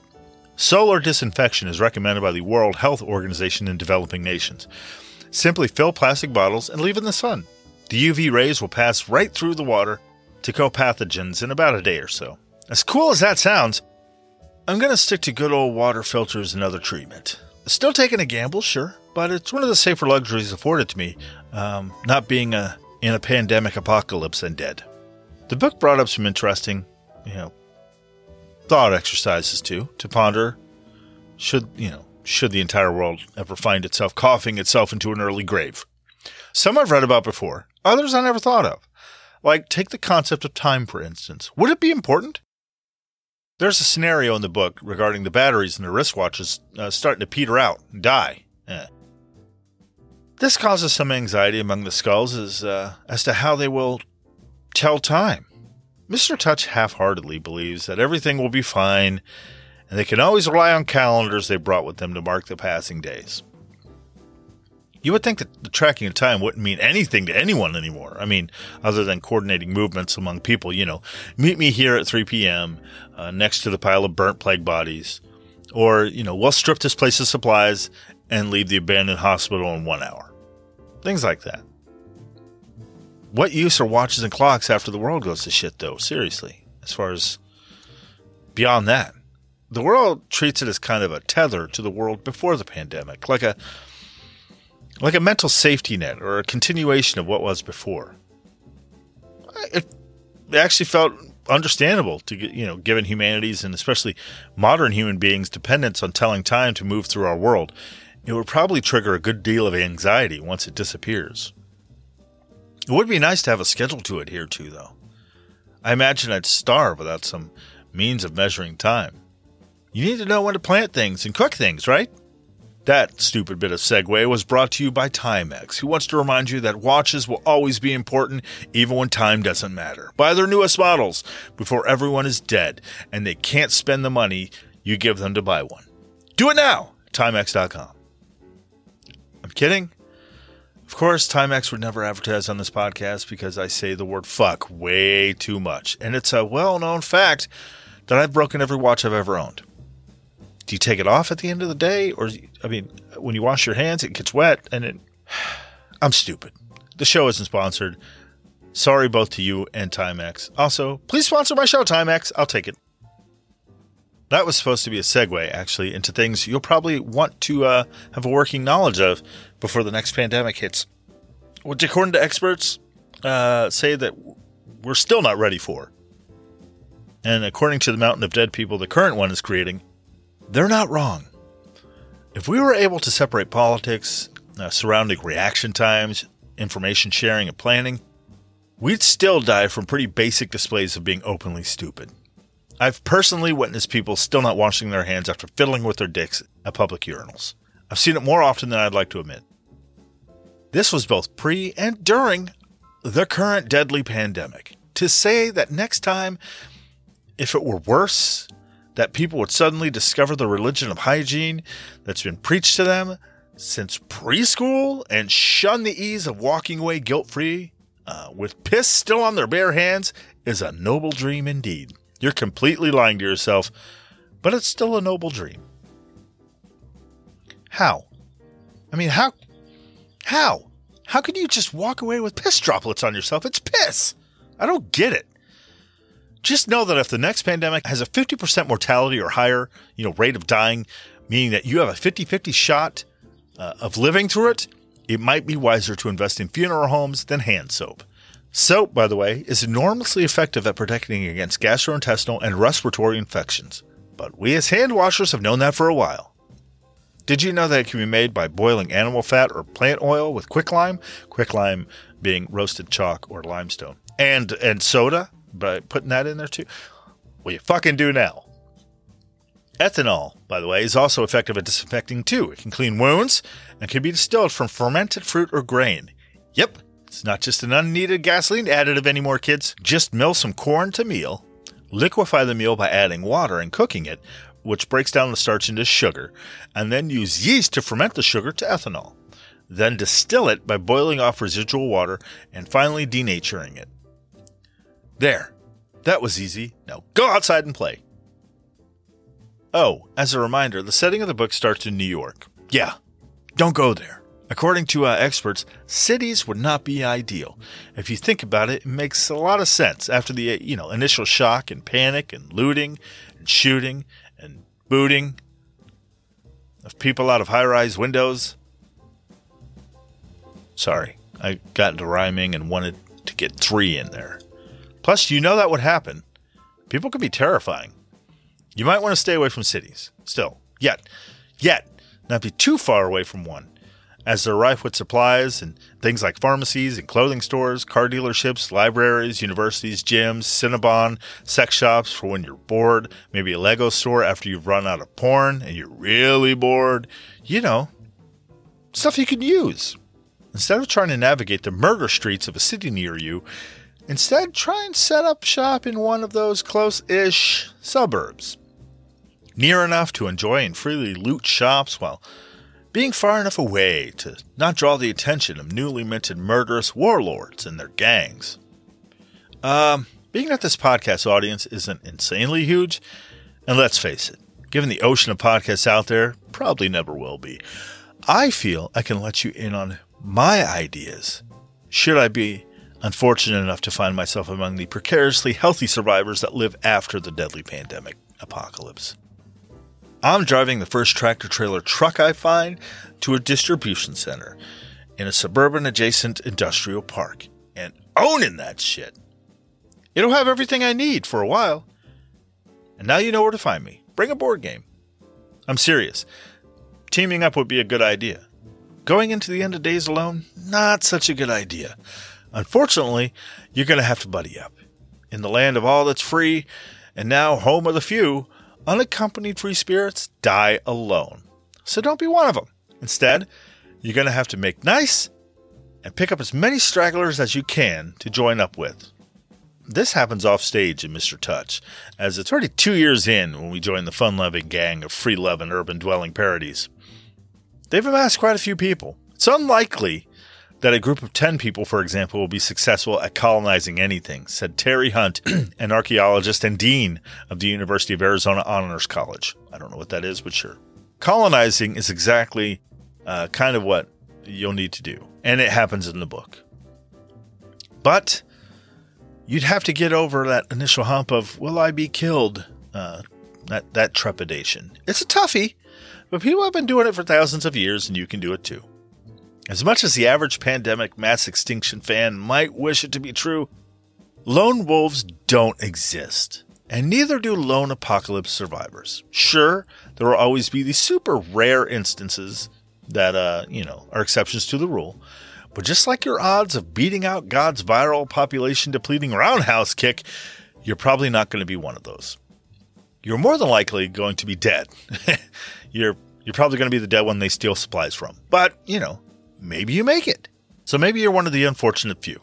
Solar disinfection is recommended by the World Health Organization in developing nations. Simply fill plastic bottles and leave in the sun. The UV rays will pass right through the water to kill pathogens in about a day or so. As cool as that sounds, I'm going to stick to good old water filters and other treatment. Still taking a gamble, sure, but it's one of the safer luxuries afforded to me, um, not being a, in a pandemic apocalypse and dead. The book brought up some interesting, you know, thought exercises too, to ponder should, you know, should the entire world ever find itself coughing itself into an early grave. Some I've read about before, others I never thought of. Like, take the concept of time, for instance. Would it be important? There's a scenario in the book regarding the batteries in the wristwatches uh, starting to peter out and die. Eh. This causes some anxiety among the skulls as, uh, as to how they will tell time. Mr. Touch half heartedly believes that everything will be fine and they can always rely on calendars they brought with them to mark the passing days. You would think that the tracking of time wouldn't mean anything to anyone anymore. I mean, other than coordinating movements among people, you know, meet me here at 3 p.m. Uh, next to the pile of burnt plague bodies, Or, you know, we'll strip this place of supplies and leave the abandoned hospital in one hour. Things like that. What use are watches and clocks after the world goes to shit, though? Seriously, as far as beyond that. The world treats it as kind of a tether to the world before the pandemic, like a like a mental safety net or a continuation of what was before. It actually felt understandable to you know, given humanity's and especially modern human beings' dependence on telling time to move through our world. It would probably trigger a good deal of anxiety once it disappears. It would be nice to have a schedule to adhere to, though. I imagine I'd starve without some means of measuring time. You need to know when to plant things and cook things, right? That stupid bit of segue was brought to you by Timex, who wants to remind you that watches will always be important even when time doesn't matter. Buy their newest models before everyone is dead and they can't spend the money you give them to buy one. Do it now! Timex.com. I'm kidding. Of course, Timex would never advertise on this podcast because I say the word fuck way too much. And it's a well known fact that I've broken every watch I've ever owned. Do you take it off at the end of the day? Or, I mean, when you wash your hands, it gets wet and it. I'm stupid. The show isn't sponsored. Sorry both to you and Timex. Also, please sponsor my show, Timex. I'll take it. That was supposed to be a segue, actually, into things you'll probably want to uh, have a working knowledge of before the next pandemic hits, which, according to experts, uh, say that we're still not ready for. And according to the mountain of dead people the current one is creating, they're not wrong. If we were able to separate politics, uh, surrounding reaction times, information sharing, and planning, we'd still die from pretty basic displays of being openly stupid. I've personally witnessed people still not washing their hands after fiddling with their dicks at public urinals. I've seen it more often than I'd like to admit. This was both pre and during the current deadly pandemic. To say that next time, if it were worse, that people would suddenly discover the religion of hygiene that's been preached to them since preschool and shun the ease of walking away guilt free uh, with piss still on their bare hands is a noble dream indeed. You're completely lying to yourself, but it's still a noble dream. How? I mean, how? How? How can you just walk away with piss droplets on yourself? It's piss. I don't get it. Just know that if the next pandemic has a 50% mortality or higher, you know, rate of dying, meaning that you have a 50-50 shot uh, of living through it, it might be wiser to invest in funeral homes than hand soap. Soap, by the way, is enormously effective at protecting against gastrointestinal and respiratory infections. But we as hand washers have known that for a while. Did you know that it can be made by boiling animal fat or plant oil with quicklime? Quicklime being roasted chalk or limestone. And and soda by putting that in there too. Well, you fucking do now. Ethanol, by the way, is also effective at disinfecting too. It can clean wounds and can be distilled from fermented fruit or grain. Yep, it's not just an unneeded gasoline additive anymore, kids. Just mill some corn to meal, liquefy the meal by adding water and cooking it, which breaks down the starch into sugar, and then use yeast to ferment the sugar to ethanol. Then distill it by boiling off residual water and finally denaturing it. There. That was easy. Now go outside and play. Oh, as a reminder, the setting of the book starts in New York. Yeah, don't go there. According to uh, experts, cities would not be ideal. If you think about it, it makes a lot of sense after the you know initial shock and panic and looting and shooting and booting of people out of high-rise windows. Sorry, I got into rhyming and wanted to get three in there. Plus, you know that would happen. People can be terrifying. You might want to stay away from cities. Still, yet, yet, not be too far away from one, as they're rife with supplies and things like pharmacies and clothing stores, car dealerships, libraries, universities, gyms, Cinnabon, sex shops for when you're bored, maybe a Lego store after you've run out of porn and you're really bored. You know, stuff you can use. Instead of trying to navigate the murder streets of a city near you, Instead, try and set up shop in one of those close ish suburbs. Near enough to enjoy and freely loot shops while being far enough away to not draw the attention of newly minted murderous warlords and their gangs. Um, being that this podcast audience isn't insanely huge, and let's face it, Given the ocean of podcasts out there, probably never will be. I feel I can let you in on my ideas. Should I be unfortunate enough to find myself among the precariously healthy survivors that live after the deadly pandemic apocalypse? I'm driving the first tractor trailer truck I find to a distribution center in a suburban adjacent industrial park and owning that shit. It'll have everything I need for a while. And now you know where to find me. Bring a board game. I'm serious. Teaming up would be a good idea. Going into the end of days alone, not such a good idea. Unfortunately, you're going to have to buddy up. In the land of all that's free, and now home of the few, unaccompanied free spirits die alone. So don't be one of them. Instead, you're going to have to make nice and pick up as many stragglers as you can to join up with. This happens off stage in Mr. Touch, as it's already two years in when we join the fun loving gang of free love and urban dwelling parodies. They've amassed quite a few people. It's unlikely that a group of 10 people, for example, will be successful at colonizing anything, said Terry Hunt, an archaeologist and dean of the University of Arizona Honors College. I don't know what that is, but sure. Colonizing is exactly uh, kind of what you'll need to do, and it happens in the book. But you'd have to get over that initial hump of will I be killed? Uh, that that trepidation. It's a toughie, but people have been doing it for thousands of years, and you can do it too. As much as the average pandemic mass extinction fan might wish it to be true, lone wolves don't exist, and neither do lone apocalypse survivors. Sure, there will always be these super rare instances that uh, you know are exceptions to the rule, but just like your odds of beating out God's viral population depleting roundhouse kick, you're probably not going to be one of those. You're more than likely going to be dead. you're you're probably going to be the dead one they steal supplies from. But, you know, maybe you make it. So maybe you're one of the unfortunate few.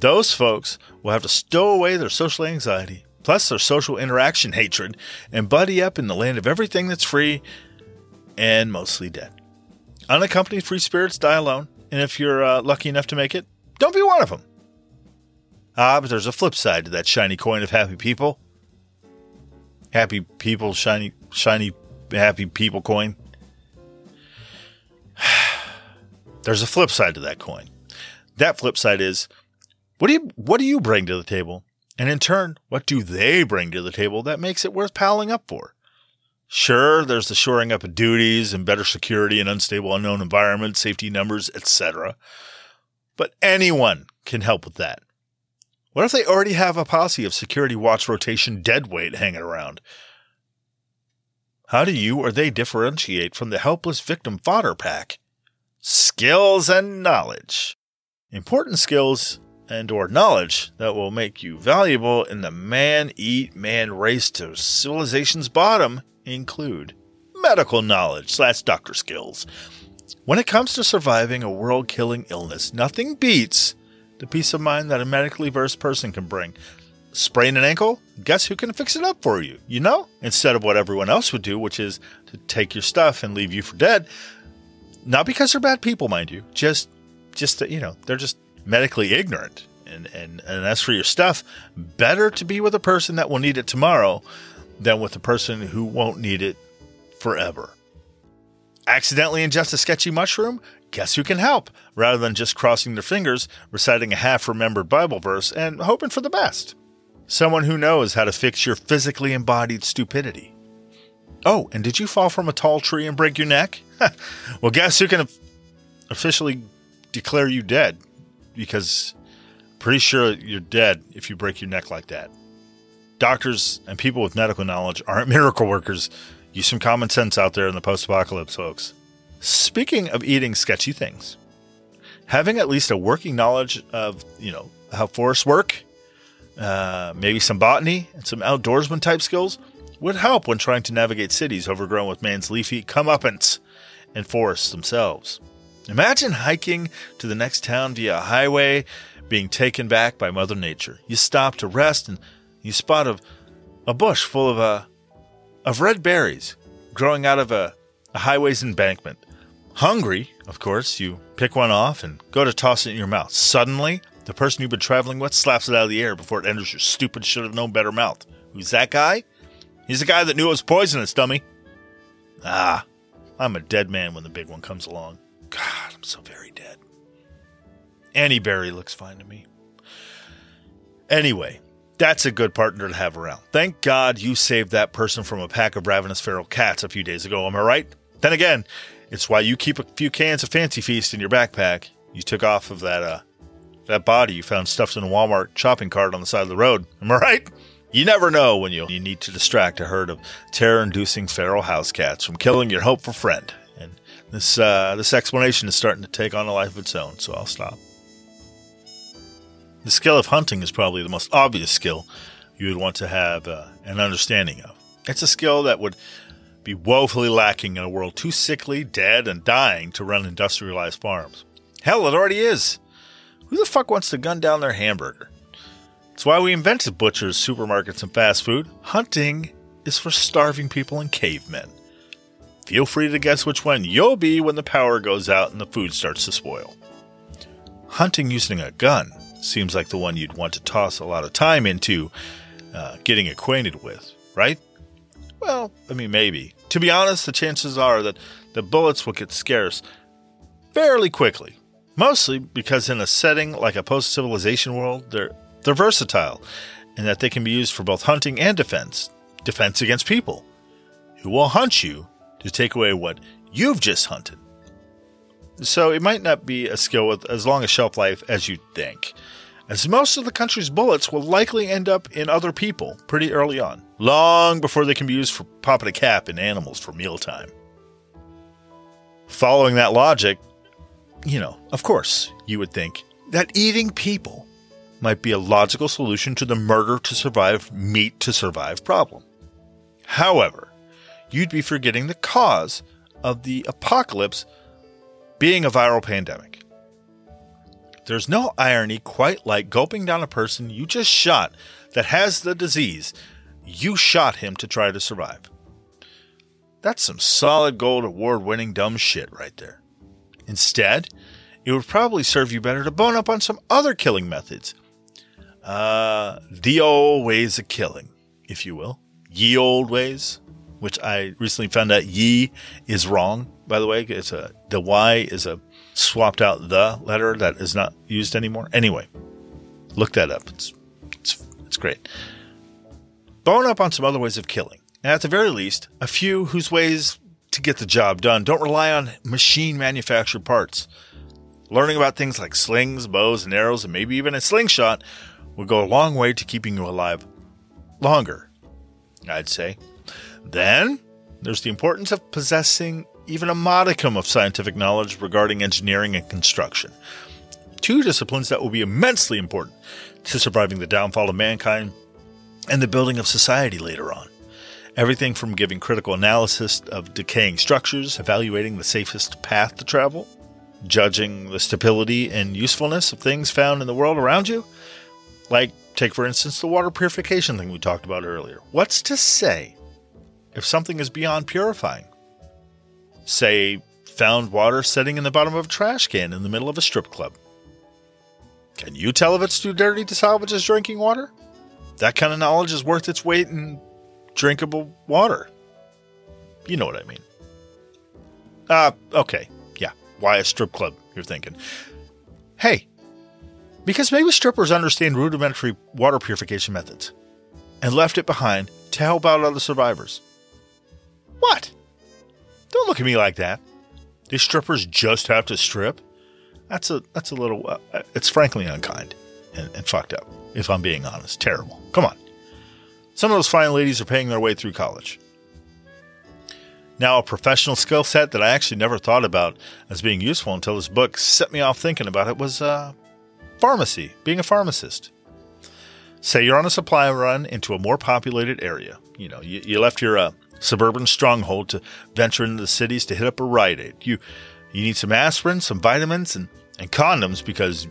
Those folks will have to stow away their social anxiety, plus their social interaction hatred, and buddy up in the land of everything that's free and mostly dead. Unaccompanied free spirits die alone, and if you're uh, lucky enough to make it, don't be one of them. Ah, but there's a flip side to that shiny coin of happy people. Happy people, shiny, shiny, happy people coin. There's a flip side to that coin. That flip side is, what do you what do you bring to the table? And in turn, what do they bring to the table that makes it worth palling up for? Sure, there's the shoring up of duties and better security in unstable unknown environments, safety numbers, etc. But anyone can help with that. What if they already have a posse of security watch rotation deadweight hanging around? How do you or they differentiate from the helpless victim fodder pack? Skills and knowledge. Important skills and or knowledge that will make you valuable in the man eat man race to civilization's bottom include medical knowledge slash doctor skills. When it comes to surviving a world killing illness, nothing beats the peace of mind that a medically versed person can bring. Sprain an ankle? Guess who can fix it up for you? You know? Instead of what everyone else would do, which is to take your stuff and leave you for dead. Not because they're bad people, mind you. Just, just that, you know, they're just medically ignorant. And, and, and as for your stuff, better to be with a person that will need it tomorrow than with a person who won't need it forever. Accidentally ingest a sketchy mushroom? Guess who can help? Rather than just crossing their fingers, reciting a half remembered Bible verse, and hoping for the best. Someone who knows how to fix your physically embodied stupidity. Oh, and did you fall from a tall tree and break your neck? well, guess who can officially declare you dead? Because pretty sure you're dead if you break your neck like that. Doctors and people with medical knowledge aren't miracle workers. Use some common sense out there in the post apocalypse, folks. Speaking of eating sketchy things, having at least a working knowledge of, you know, how forests work, uh, maybe some botany and some outdoorsman type skills would help when trying to navigate cities overgrown with man's leafy comeuppance and forests themselves. Imagine hiking to the next town via a highway being taken back by Mother Nature. You stop to rest and you spot a, a bush full of uh, of red berries growing out of a, a highway's embankment. Hungry, of course, you pick one off and go to toss it in your mouth. Suddenly, the person you've been traveling with slaps it out of the air before it enters your stupid, should have known better mouth. Who's that guy? He's the guy that knew it was poisonous, dummy. Ah, I'm a dead man when the big one comes along. God, I'm so very dead. Annie Berry looks fine to me. Anyway, that's a good partner to have around. Thank God you saved that person from a pack of ravenous feral cats a few days ago, am I right? Then again, it's why you keep a few cans of Fancy Feast in your backpack. You took off of that uh that body you found stuffed in a Walmart shopping cart on the side of the road. Am I right? You never know when you you need to distract a herd of terror-inducing feral house cats from killing your hopeful friend. And this uh, this explanation is starting to take on a life of its own, so I'll stop. The skill of hunting is probably the most obvious skill you would want to have uh, an understanding of. It's a skill that would be woefully lacking in a world too sickly, dead, and dying to run industrialized farms. Hell, it already is. Who the fuck wants to gun down their hamburger? It's why we invented butchers, supermarkets, and fast food. Hunting is for starving people and cavemen. Feel free to guess which one you'll be when the power goes out and the food starts to spoil. Hunting using a gun seems like the one you'd want to toss a lot of time into uh, getting acquainted with, right? Well, I mean, maybe. To be honest, the chances are that the bullets will get scarce fairly quickly. Mostly because in a setting like a post-civilization world, they're they're versatile, and that they can be used for both hunting and defense. Defense against people who will hunt you to take away what you've just hunted. So it might not be a skill with as long a shelf life as you'd think, as most of the country's bullets will likely end up in other people pretty early on, long before they can be used for popping a cap in animals for mealtime. Following that logic, you know, of course, you would think that eating people might be a logical solution to the murder to survive, meat to survive problem. However, you'd be forgetting the cause of the apocalypse being a viral pandemic. There's no irony quite like gulping down a person you just shot that has the disease. You shot him to try to survive. That's some solid gold award winning dumb shit right there. Instead, it would probably serve you better to bone up on some other killing methods. Uh, the old ways of killing, if you will. Ye old ways, which I recently found out ye is wrong, by the way. It's a, the Y is a swapped out the letter that is not used anymore. Anyway, look that up. It's, it's, it's great. Bone up on some other ways of killing. And at the very least, a few whose ways to get the job done don't rely on machine manufactured parts. Learning about things like slings, bows, and arrows, and maybe even a slingshot will go a long way to keeping you alive longer, I'd say. Then there's the importance of possessing even a modicum of scientific knowledge regarding engineering and construction. Two disciplines that will be immensely important to surviving the downfall of mankind and the building of society later on. Everything from giving critical analysis of decaying structures, evaluating the safest path to travel, judging the stability and usefulness of things found in the world around you. Like, take for instance the water purification thing we talked about earlier. What's to say if something is beyond purifying? Say, found water sitting in the bottom of a trash can in the middle of a strip club. Can you tell if it's too dirty to salvage as drinking water? That kind of knowledge is worth its weight in drinkable water. You know what I mean. Uh, okay. Yeah. Why a strip club, you're thinking. Hey, because maybe strippers understand rudimentary water purification methods and left it behind to help out other survivors. What? Don't look at me like that. Do strippers just have to strip? That's a that's a little. Uh, it's frankly unkind and, and fucked up. If I'm being honest, terrible. Come on. Some of those fine ladies are paying their way through college. Now, a professional skill set that I actually never thought about as being useful until this book set me off thinking about it was uh, pharmacy, being a pharmacist. Say you're on a supply run into a more populated area. You know, you, you left your uh, suburban stronghold to venture into the cities to hit up a Rite Aid. You you need some aspirin, some vitamins, and, and condoms because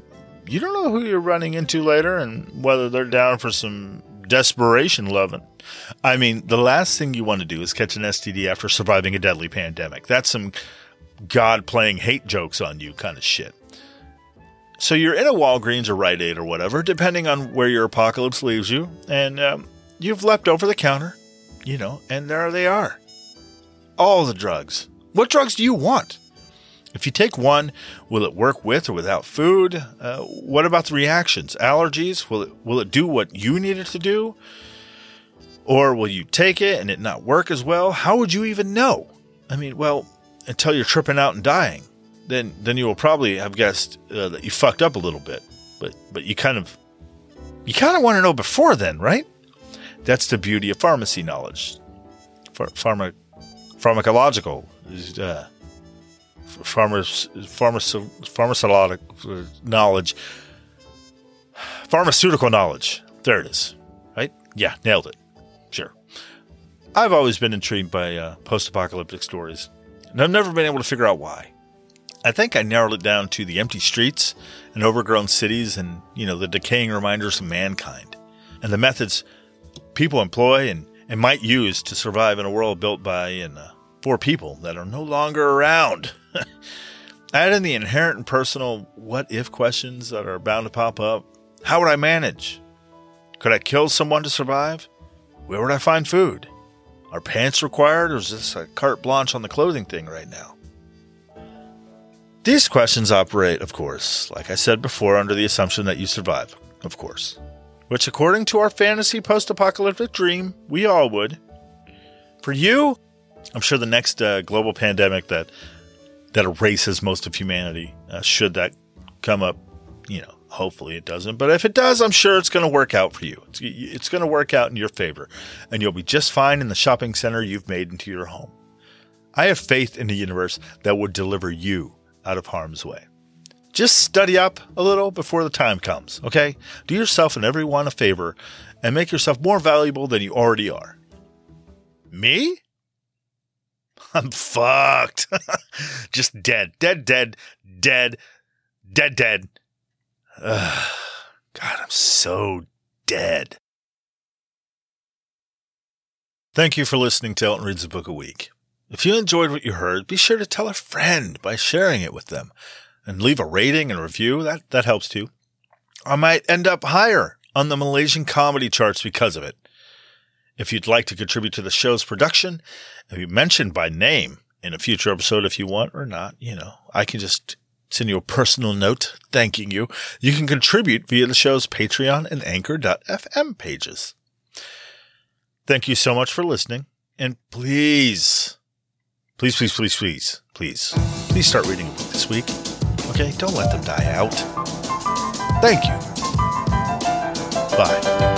you don't know who you're running into later and whether they're down for some desperation loving. I mean, the last thing you want to do is catch an STD after surviving a deadly pandemic. That's some God playing hate jokes on you kind of shit. So you're in a Walgreens or Rite Aid or whatever, depending on where your apocalypse leaves you, and um, you've leapt over the counter you know, and there they are. All the drugs. What drugs do you want? If you take one, will it work with or without food? Uh, what about the reactions? Allergies? Will it will it do what you need it to do? Or will you take it and it not work as well? How would you even know? I mean, well, until you're tripping out and dying, then then you will probably have guessed uh, that you fucked up a little bit. But but you kind of you kind of want to know before then, right? That's the beauty of pharmacy knowledge. Pharma, pharmacological uh, pharma, pharmaceutical knowledge, pharmaceutical knowledge. There it is. Right? Yeah, nailed it. Sure. I've always been intrigued by uh, post-apocalyptic stories, and I've never been able to figure out why. I think I narrowed it down to the empty streets and overgrown cities, and you know the decaying reminders of mankind, and the methods people employ and, and might use to survive in a world built by and uh, for people that are no longer around. Add in the inherent and personal what if questions that are bound to pop up. How would I manage? Could I kill someone to survive? Where would I find food? Are pants required or is this a carte blanche on the clothing thing right now? These questions operate, of course, like I said before, under the assumption that you survive, of course. Which, according to our fantasy post apocalyptic dream, we all would. For you, I'm sure the next uh, global pandemic that that erases most of humanity, uh, should that come up, you know, hopefully it doesn't. But if it does, I'm sure it's going to work out for you. It's, it's going to work out in your favor, and you'll be just fine in the shopping center you've made into your home. I have faith in the universe that would deliver you out of harm's way. Just study up a little before the time comes, okay? Do yourself and everyone a favor and make yourself more valuable than you already are. Me? I'm fucked. Just dead, dead, dead, dead, dead, dead. Ugh. God, I'm so dead. Thank you for listening to Elton Reads a Book a Week. If you enjoyed what you heard, be sure to tell a friend by sharing it with them and leave a rating and review. That, that helps too. I might end up higher on the Malaysian comedy charts because of it. If you'd like to contribute to the show's production and be mentioned by name in a future episode if you want or not, you know, I can just send you a personal note thanking you. You can contribute via the show's Patreon and Anchor.fm pages. Thank you so much for listening. And please, please, please, please, please, please, please start reading a book this week. Okay? Don't let them die out. Thank you. Bye.